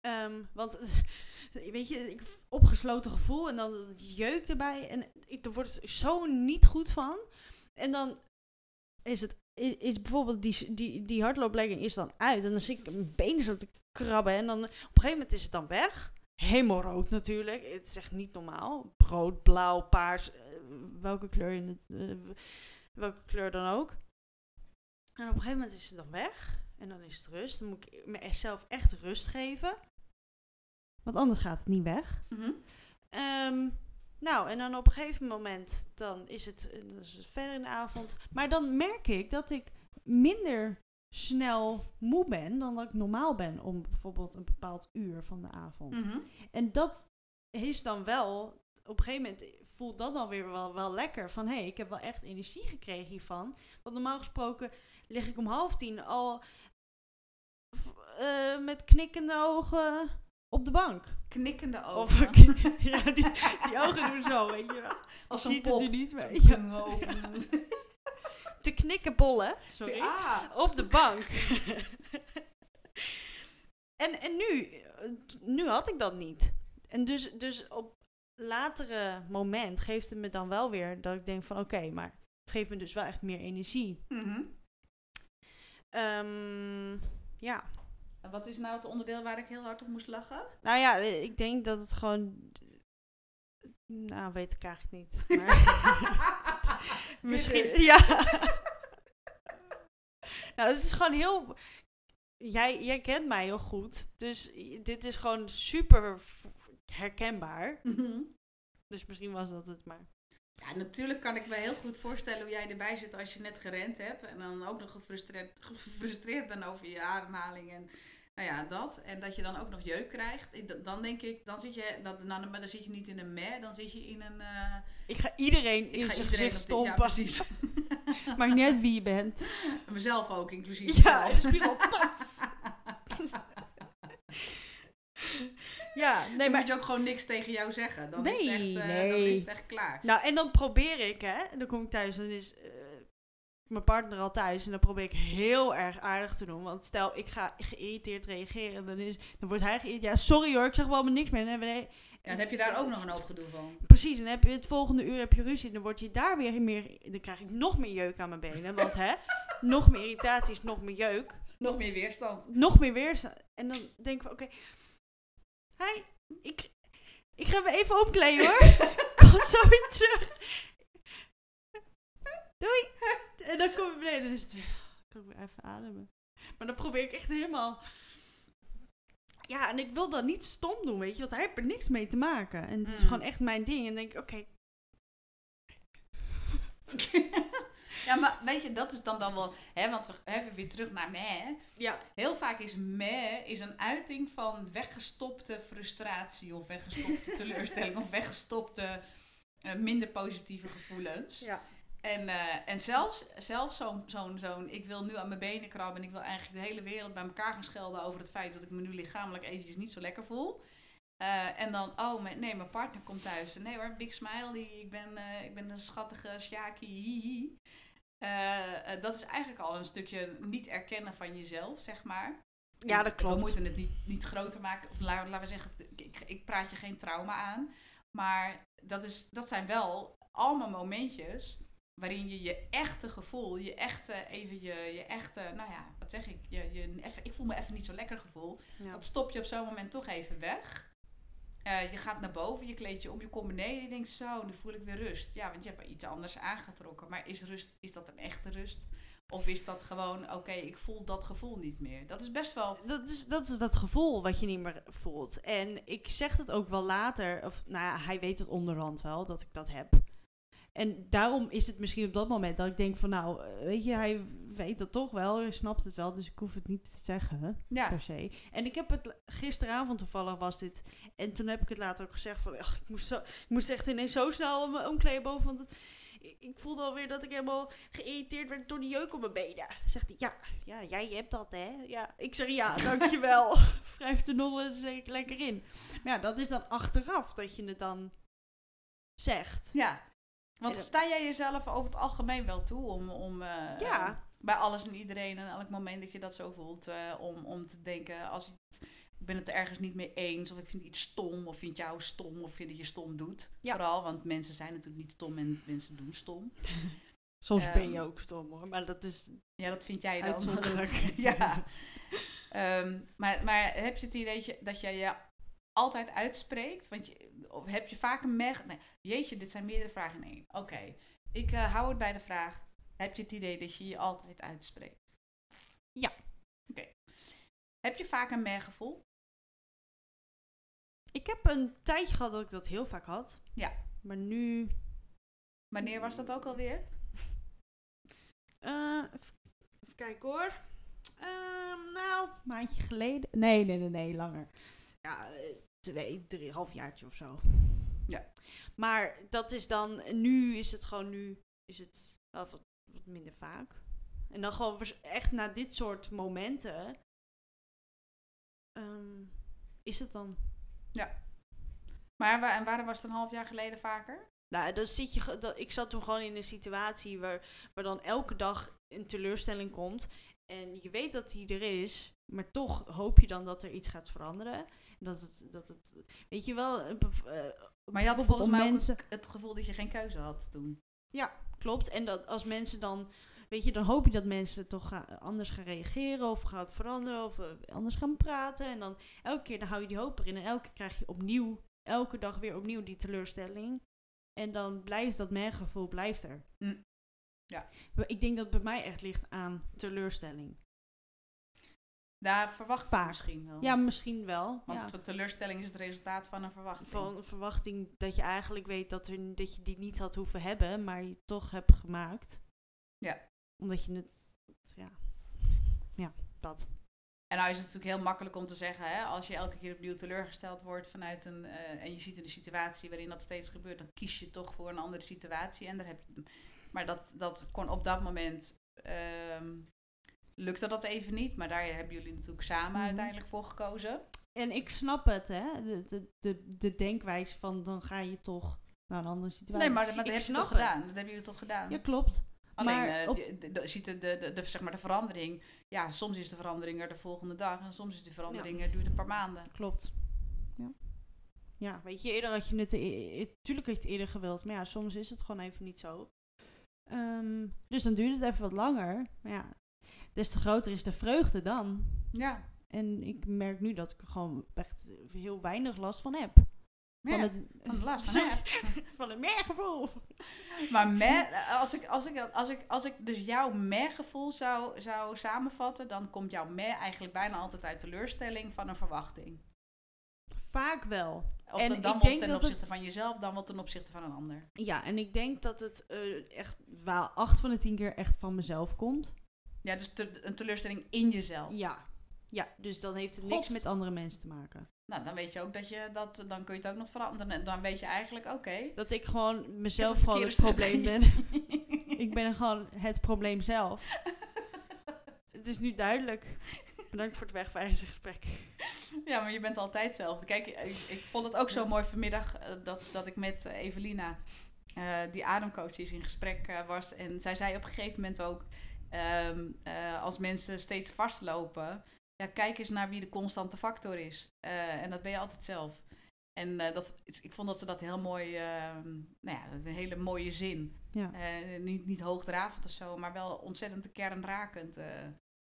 Ehm, want, weet je, ik, opgesloten gevoel en dan jeuk erbij. En ik, er wordt zo niet goed van. En dan is het, is, bijvoorbeeld die, die, die hardlooplegging is dan uit. En dan zie ik mijn benen zo te krabben. En dan op een gegeven moment is het dan weg. Helemaal natuurlijk. Het is echt niet normaal. Rood, blauw, paars. Welke kleur in het, eh, welke kleur dan ook. En op een gegeven moment is het dan weg. En dan is het rust. Dan moet ik mezelf echt rust geven. Want anders gaat het niet weg. Mhm. Ehm, nou, en dan op een gegeven moment, dan is, het, eh, dan is het verder in de avond. Maar dan merk ik dat ik minder snel moe ben dan dat ik normaal ben om bijvoorbeeld een bepaald uur van de avond. Mhm. En dat is dan wel, op een gegeven moment voelt dat dan weer wel, wel lekker. Van hé, hey, ik heb wel echt energie gekregen hiervan. Want normaal gesproken lig ik om half tien al eh, met knikkende ogen op de bank. Knikkende ogen. Of ja, die, die ogen doen zo, weet je wel. Als je ziet pop. het nu niet, maar Zo'n ja, te knikken bollen, sorry, Ah. op de bank. en, en nu, eh, nu had ik dat niet. En dus, dus op latere moment geeft het me dan wel weer dat ik denk van oké, maar het geeft me dus wel echt meer energie. Mhm. Ehm, ja, En wat is nou het onderdeel waar ik heel hard op moest lachen? nou ja, eh, ik denk dat het gewoon, nou weet ik eigenlijk niet. Maar Misschien, ja. nou, het is gewoon heel... Jij, jij kent mij heel goed, dus dit is gewoon super herkenbaar. Mhm. Dus misschien was dat het maar. Ja, natuurlijk kan ik me heel goed voorstellen hoe jij erbij zit als je net gerend hebt. En dan ook nog gefrustreerd, gefrustreerd bent over je ademhaling. En nou ja, dat. En dat je dan ook nog jeuk krijgt. Dan denk ik, dan zit je, dat, nou, maar dan zit je niet in een meh, dan zit je in een... eh, Ik ga iedereen in zijn gezicht Ja, stompen. precies. Maakt niet uit wie je bent. En mezelf ook, inclusief Ja, in de spiegel. Ja, nee, Dan moet maar... je ook gewoon niks tegen jou zeggen. Dan, is, het Nee, echt, eh, dan nee. is het echt klaar. Nou, en dan probeer ik, hè. Dan kom ik thuis en dan is eh, mijn partner al thuis. En dan probeer ik heel erg aardig te doen. Want stel, ik ga geïrriteerd reageren. Dan, is, dan wordt hij geïrriteerd. Ja, sorry hoor, ik zeg wel maar niks meer. En dan hebben we- Ja, dan heb je daar ook nog een hoop gedoe van. Precies, en heb je het volgende uur heb je ruzie. En dan word je daar weer meer... Dan krijg ik nog meer jeuk aan mijn benen. Want hè, nog meer irritaties, nog meer jeuk. Nog meer weerstand. Nog meer weerstand. En dan denken we, oké... Hi, ik, ik ga me even omkleden hoor. Kom zo weer terug. Doei. En dan kom ik beneden weer... Kan ik weer even ademen. Maar dan probeer ik echt helemaal... ja, en ik wil dat niet stom doen, weet je, want hij heeft er niks mee te maken. En het is Mm. gewoon echt mijn ding. En dan denk ik, oké, ja, maar weet je, dat is dan, dan wel... Hè, want we hebben weer terug naar meh. ja, Heel vaak is meh is een uiting van weggestopte frustratie... of weggestopte teleurstelling of weggestopte eh, minder positieve gevoelens. ja. En, eh, en zelfs, zelfs zo'n, zo'n, zo'n, ik wil nu aan mijn benen krabben en ik wil eigenlijk de hele wereld bij elkaar gaan schelden over het feit dat ik me nu lichamelijk eventjes niet zo lekker voel. Eh, en dan, oh mijn, nee, mijn partner komt thuis. Nee hoor, big smiley, ik ben, ik ben een schattige Sjaki, Eh, eh, dat is eigenlijk al een stukje niet erkennen van jezelf, zeg maar. ja, dat klopt. We moeten het niet, niet groter maken. Of laten, laten we zeggen, ik, ik, ik praat je geen trauma aan. Maar dat, is, dat zijn wel allemaal momentjes waarin je je echte gevoel, je echte, even je, je echte, nou ja, wat zeg ik, je, je, even, ik voel me even niet zo lekker gevoel. Ja. Dat stop je op zo'n moment toch even weg. Eh, je gaat naar boven, je kleed je om, je komt beneden. Je denkt zo, nu voel ik weer rust. Ja, want je hebt iets anders aangetrokken. Maar is rust, is dat een echte rust? Of is dat gewoon, oké, ik voel dat gevoel niet meer? Dat is best wel... Dat is, dat is dat gevoel wat je niet meer voelt. En ik zeg het ook wel later, of nou ja, hij weet het onderhand wel dat ik dat heb. En daarom is het misschien op dat moment dat ik denk van nou, eh, weet je, hij weet dat toch wel, hij snapt het wel, dus ik hoef het niet te zeggen Ja, per se. En ik heb het gisteravond toevallig was dit, en toen heb ik het later ook gezegd van, ach, ik, moest zo, ik moest echt ineens zo snel me omkleden boven, want het, ik, ik voelde alweer dat ik helemaal geïrriteerd werd door die jeuk op mijn benen. Zegt hij, ja, ja, jij hebt dat hè? Ja, ik zeg ja, dankjewel. Wrijf er nog eens eh, lekker in. Maar ja, dat is dan achteraf dat je het dan zegt. ja. Want sta jij jezelf over het algemeen wel toe om, om eh, Ja. bij alles en iedereen en elk moment dat je dat zo voelt, eh, om, om te denken, als ik, ben het er ergens niet mee eens, of ik vind iets stom, of vind jou stom, of vind dat je stom doet. Ja. Vooral, want mensen zijn natuurlijk niet stom en mensen doen stom. Soms Ehm, ben je ook stom hoor, maar dat is Ja, dat vind jij dan. ja. Ehm, maar, maar heb je het idee dat jij je altijd uitspreekt? Want je, of heb je vaak een meg... Nee, jeetje, dit zijn meerdere vragen in één. Oké, ik eh, hou het bij de vraag. Heb je het idee dat je je altijd uitspreekt? Ja. Oké. Heb je vaak een mergevoel? Ik heb een tijdje gehad dat ik dat heel vaak had. Ja. Maar nu... Wanneer was dat ook alweer? even, even kijken hoor. Ehm, nou, een maandje geleden. Nee, nee, nee, nee, langer. Ja, eh, twee, drie, halfjaartje of zo. Ja. Maar dat is dan... Nu is het gewoon... Nu is het wel wat, wat minder vaak. En dan gewoon echt na dit soort momenten... ehm, is het dan Maar wa- en waarom was het een half jaar geleden vaker? Nou, dan zit je, dat, ik zat toen gewoon in een situatie waar, waar dan elke dag een teleurstelling komt. En je weet dat die er is, maar toch hoop je dan dat er iets gaat veranderen. Dat het, dat het, weet je wel, bev- eh, Maar je had bijvoorbeeld volgens mij ook mensen- het- het gevoel dat je geen keuze had toen. klopt. En dat als mensen dan, weet je, dan hoop je dat mensen toch gaan, anders gaan reageren of gaan veranderen of eh, anders gaan praten. En dan elke keer dan hou je die hoop erin en elke keer krijg je opnieuw, elke dag weer opnieuw die teleurstelling. En dan blijft dat mergevoel blijft er. Mm. Ja. Ik denk dat het bij mij echt ligt aan teleurstelling. Daar verwacht ik misschien wel. Ja, misschien wel. Want ja. teleurstelling is het resultaat van een verwachting. Van een verwachting dat je eigenlijk weet dat, er, dat je die niet had hoeven hebben, maar je toch hebt gemaakt. Ja. Omdat je het, ja, ja, dat. En nou is het natuurlijk heel makkelijk om te zeggen, hè, als je elke keer opnieuw teleurgesteld wordt vanuit een. eh, en je ziet in de situatie waarin dat steeds gebeurt, dan kies je toch voor een andere situatie. En daar heb je, maar dat, dat kon op dat moment. ehm, lukte dat even niet, maar daar hebben jullie natuurlijk samen Mhm. uiteindelijk voor gekozen. En ik snap het, hè, de, de, de, de denkwijze van dan ga je toch naar een andere situatie. Nee, maar, maar dat Ik heb je snap toch het. gedaan? Dat hebben jullie toch gedaan? Ja, klopt. Alleen maar eh, op- de- de- de- ziet de, de, de, de- zeg maar de verandering. Ja, soms is de verandering er de volgende dag en soms is de verandering er duurt een paar maanden. Klopt. Ja. Ja, weet je, eerder had je het... e- e- Tuurlijk had je het eerder gewild, maar ja, soms is het gewoon even niet zo. Ehm, dus dan duurt het even wat langer. Maar ja, des te groter is de vreugde dan. Ja, En ik merk nu dat ik er gewoon echt heel weinig last van heb. Van het, van de last van van het meergevoel. Maar meh, als ik, als, ik, als, ik, als ik dus jouw meh-gevoel zou, zou samenvatten, dan komt jouw meh eigenlijk bijna altijd uit teleurstelling van een verwachting. Vaak wel. Of En dan, ik dan wel denk ten opzichte het- van jezelf, dan wel ten opzichte van een ander. Ja, en ik denk dat het eh, echt wel acht van de tien keer echt van mezelf komt. Ja, dus te- een teleurstelling in jezelf. Ja. Ja, dus dan heeft het God. niks met andere mensen te maken. Nou, dan weet je ook dat je dat, dan kun je het ook nog veranderen. En Dan weet je eigenlijk, oké. Dat ik gewoon mezelf gewoon het probleem ben. ik ben gewoon het probleem zelf. het is nu duidelijk. Bedankt voor het wegwijzen gesprek. Ja, maar je bent altijd hetzelfde. Kijk, ik, ik vond het ook zo mooi vanmiddag eh, dat, dat ik met eh, Evelina, eh, die ademcoach is, in gesprek was. En zij zei op een gegeven moment ook, ehm, eh, als mensen steeds vastlopen, ja, kijk eens naar wie de constante factor is. Eh, en dat ben je altijd zelf. En eh, dat, ik vond dat ze dat heel mooi, ehm, nou ja, een hele mooie zin. Ja. Niet, niet hoogdravend of zo, maar wel ontzettend kernrakend.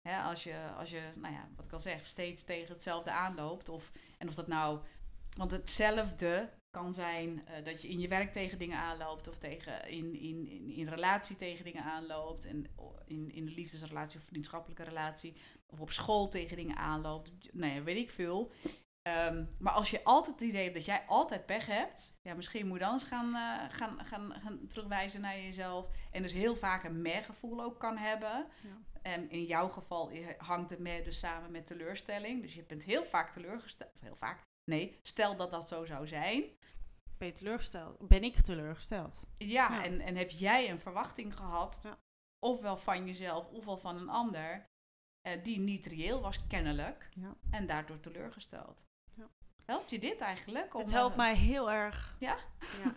Hè, als je, als je, nou ja, wat ik al zeg, steeds tegen hetzelfde aanloopt. Of, en of dat nou, want hetzelfde kan zijn eh, dat je in je werk tegen dingen aanloopt. Of tegen, in, in, in, in relatie tegen dingen aanloopt. En in, in een liefdesrelatie of vriendschappelijke relatie. Of op school tegen dingen aanloopt. Nou ja, weet ik veel. Ehm, maar als je altijd het idee hebt dat jij altijd pech hebt, ja, misschien moet je dan eens gaan, eh, gaan, gaan, gaan terugwijzen naar jezelf. En dus heel vaak een meh-gevoel ook kan hebben. Ja. En in jouw geval i- hangt de meh dus samen met teleurstelling. Dus je bent heel vaak teleurgesteld. Of heel vaak. Nee, stel dat dat zo zou zijn. Ben je teleurgesteld? Ben ik teleurgesteld? Ja, Ja. En, en heb jij een verwachting gehad, Ja. ofwel van jezelf, ofwel van een ander, eh, die niet reëel was, kennelijk, Ja. en daardoor teleurgesteld. Ja. Helpt je dit eigenlijk? om, Het helpt eh, mij heel erg. Ja? Ja.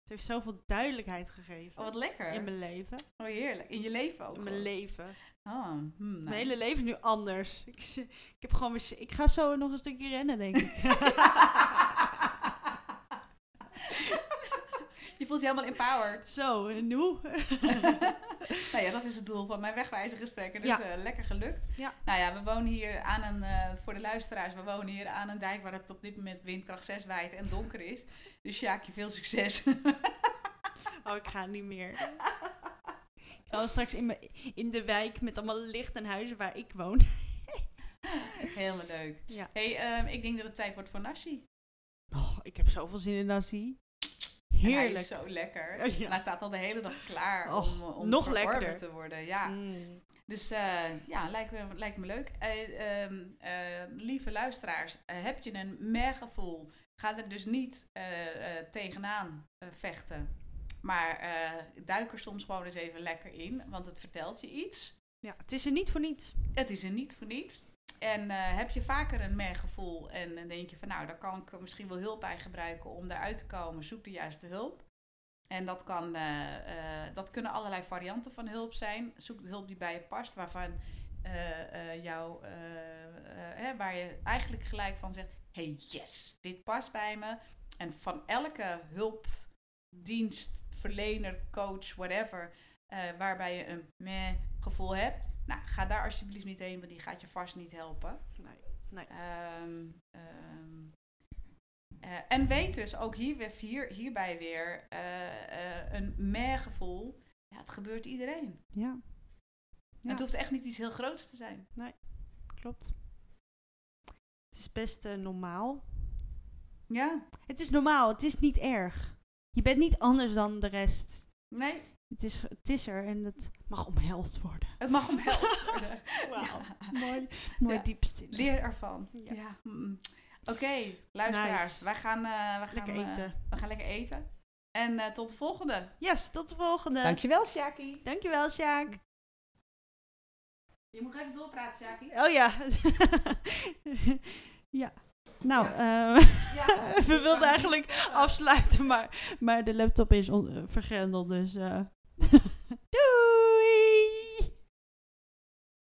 Het heeft zoveel duidelijkheid gegeven. Oh, wat lekker. In mijn leven. Oh, heerlijk. In je leven ook. In mijn leven. Oh, hmm, Mijn hele leven is nu anders. Ik, ik heb gewoon weer Ik ga zo nog een stukje rennen, denk ik. je voelt je helemaal empowered. zo, en hoe? nou ja, dat is het doel van mijn wegwijzergesprekken. Dus Ja. eh, lekker gelukt. Ja. Nou ja, we wonen hier aan een, eh, voor de luisteraars, we wonen hier aan een dijk waar het op dit moment windkracht 6 waait en donker is. Dus Sjaakje, veel succes. Oh, ik ga niet meer. Ik straks in, de wijk met allemaal licht en huizen waar ik woon. Helemaal leuk. Ja. hey, ehm, ik denk dat het tijd wordt voor nasi. Oh, ik heb zoveel zin in nasi. En Hij Heerlijk. is zo lekker. Oh, ja. Hij staat al de hele dag klaar Och, om, om nog lekkerder. te worden. Ja. Mm. Dus eh, ja, lijkt me, lijkt me leuk. Eh, ehm, eh, lieve luisteraars, heb je een mergevoel? Ga er dus niet tegenaan vechten. Maar eh, duik er soms gewoon eens even lekker in, want het vertelt je iets. Ja, het is er niet voor niets. Het is er niet voor niets. En eh, heb je vaker een mergevoel en dan denk je van nou, daar kan ik misschien wel hulp bij gebruiken om daaruit te komen, zoek de juiste hulp. En dat, kan, eh, dat kunnen allerlei varianten van hulp zijn. Zoek de hulp die bij je past, waarvan jou, hè, waar je eigenlijk gelijk van zegt: hey yes, dit past bij me. En van elke hulpdienst, verlener, coach, whatever, eh, waarbij je een meh gevoel hebt, nou, ga daar alsjeblieft niet heen, want die gaat je vast niet helpen. Nee. nee. Ehm, ehm, eh, en weet dus ook hier, weer- hier, hierbij weer eh, een meh-gevoel. Ja, het gebeurt iedereen. Ja, Ja. Het hoeft echt niet iets heel groots te zijn. klopt. Het is best normaal. Ja, Het is normaal, het is niet erg. Je bent niet anders dan de rest. nee, Het is, het is er en het mag omhelst worden. het mag omhelst worden. Wauw. Ja. Mooi, mooi Ja. diepste. Leer ervan. Ja. Ja. mm. Oké, luisteraars, Nice. wij gaan, eh, we gaan, Lekker eh, eten. we gaan lekker eten. En eh, tot de volgende. Yes, tot de volgende. Dankjewel, Shaki. Dankjewel, Sjaak. Je moet nog even doorpraten, Shaki. Oh ja. ja. Nou, Ja. we wilden eigenlijk afsluiten, maar, maar de laptop is vergrendeld, dus... eh,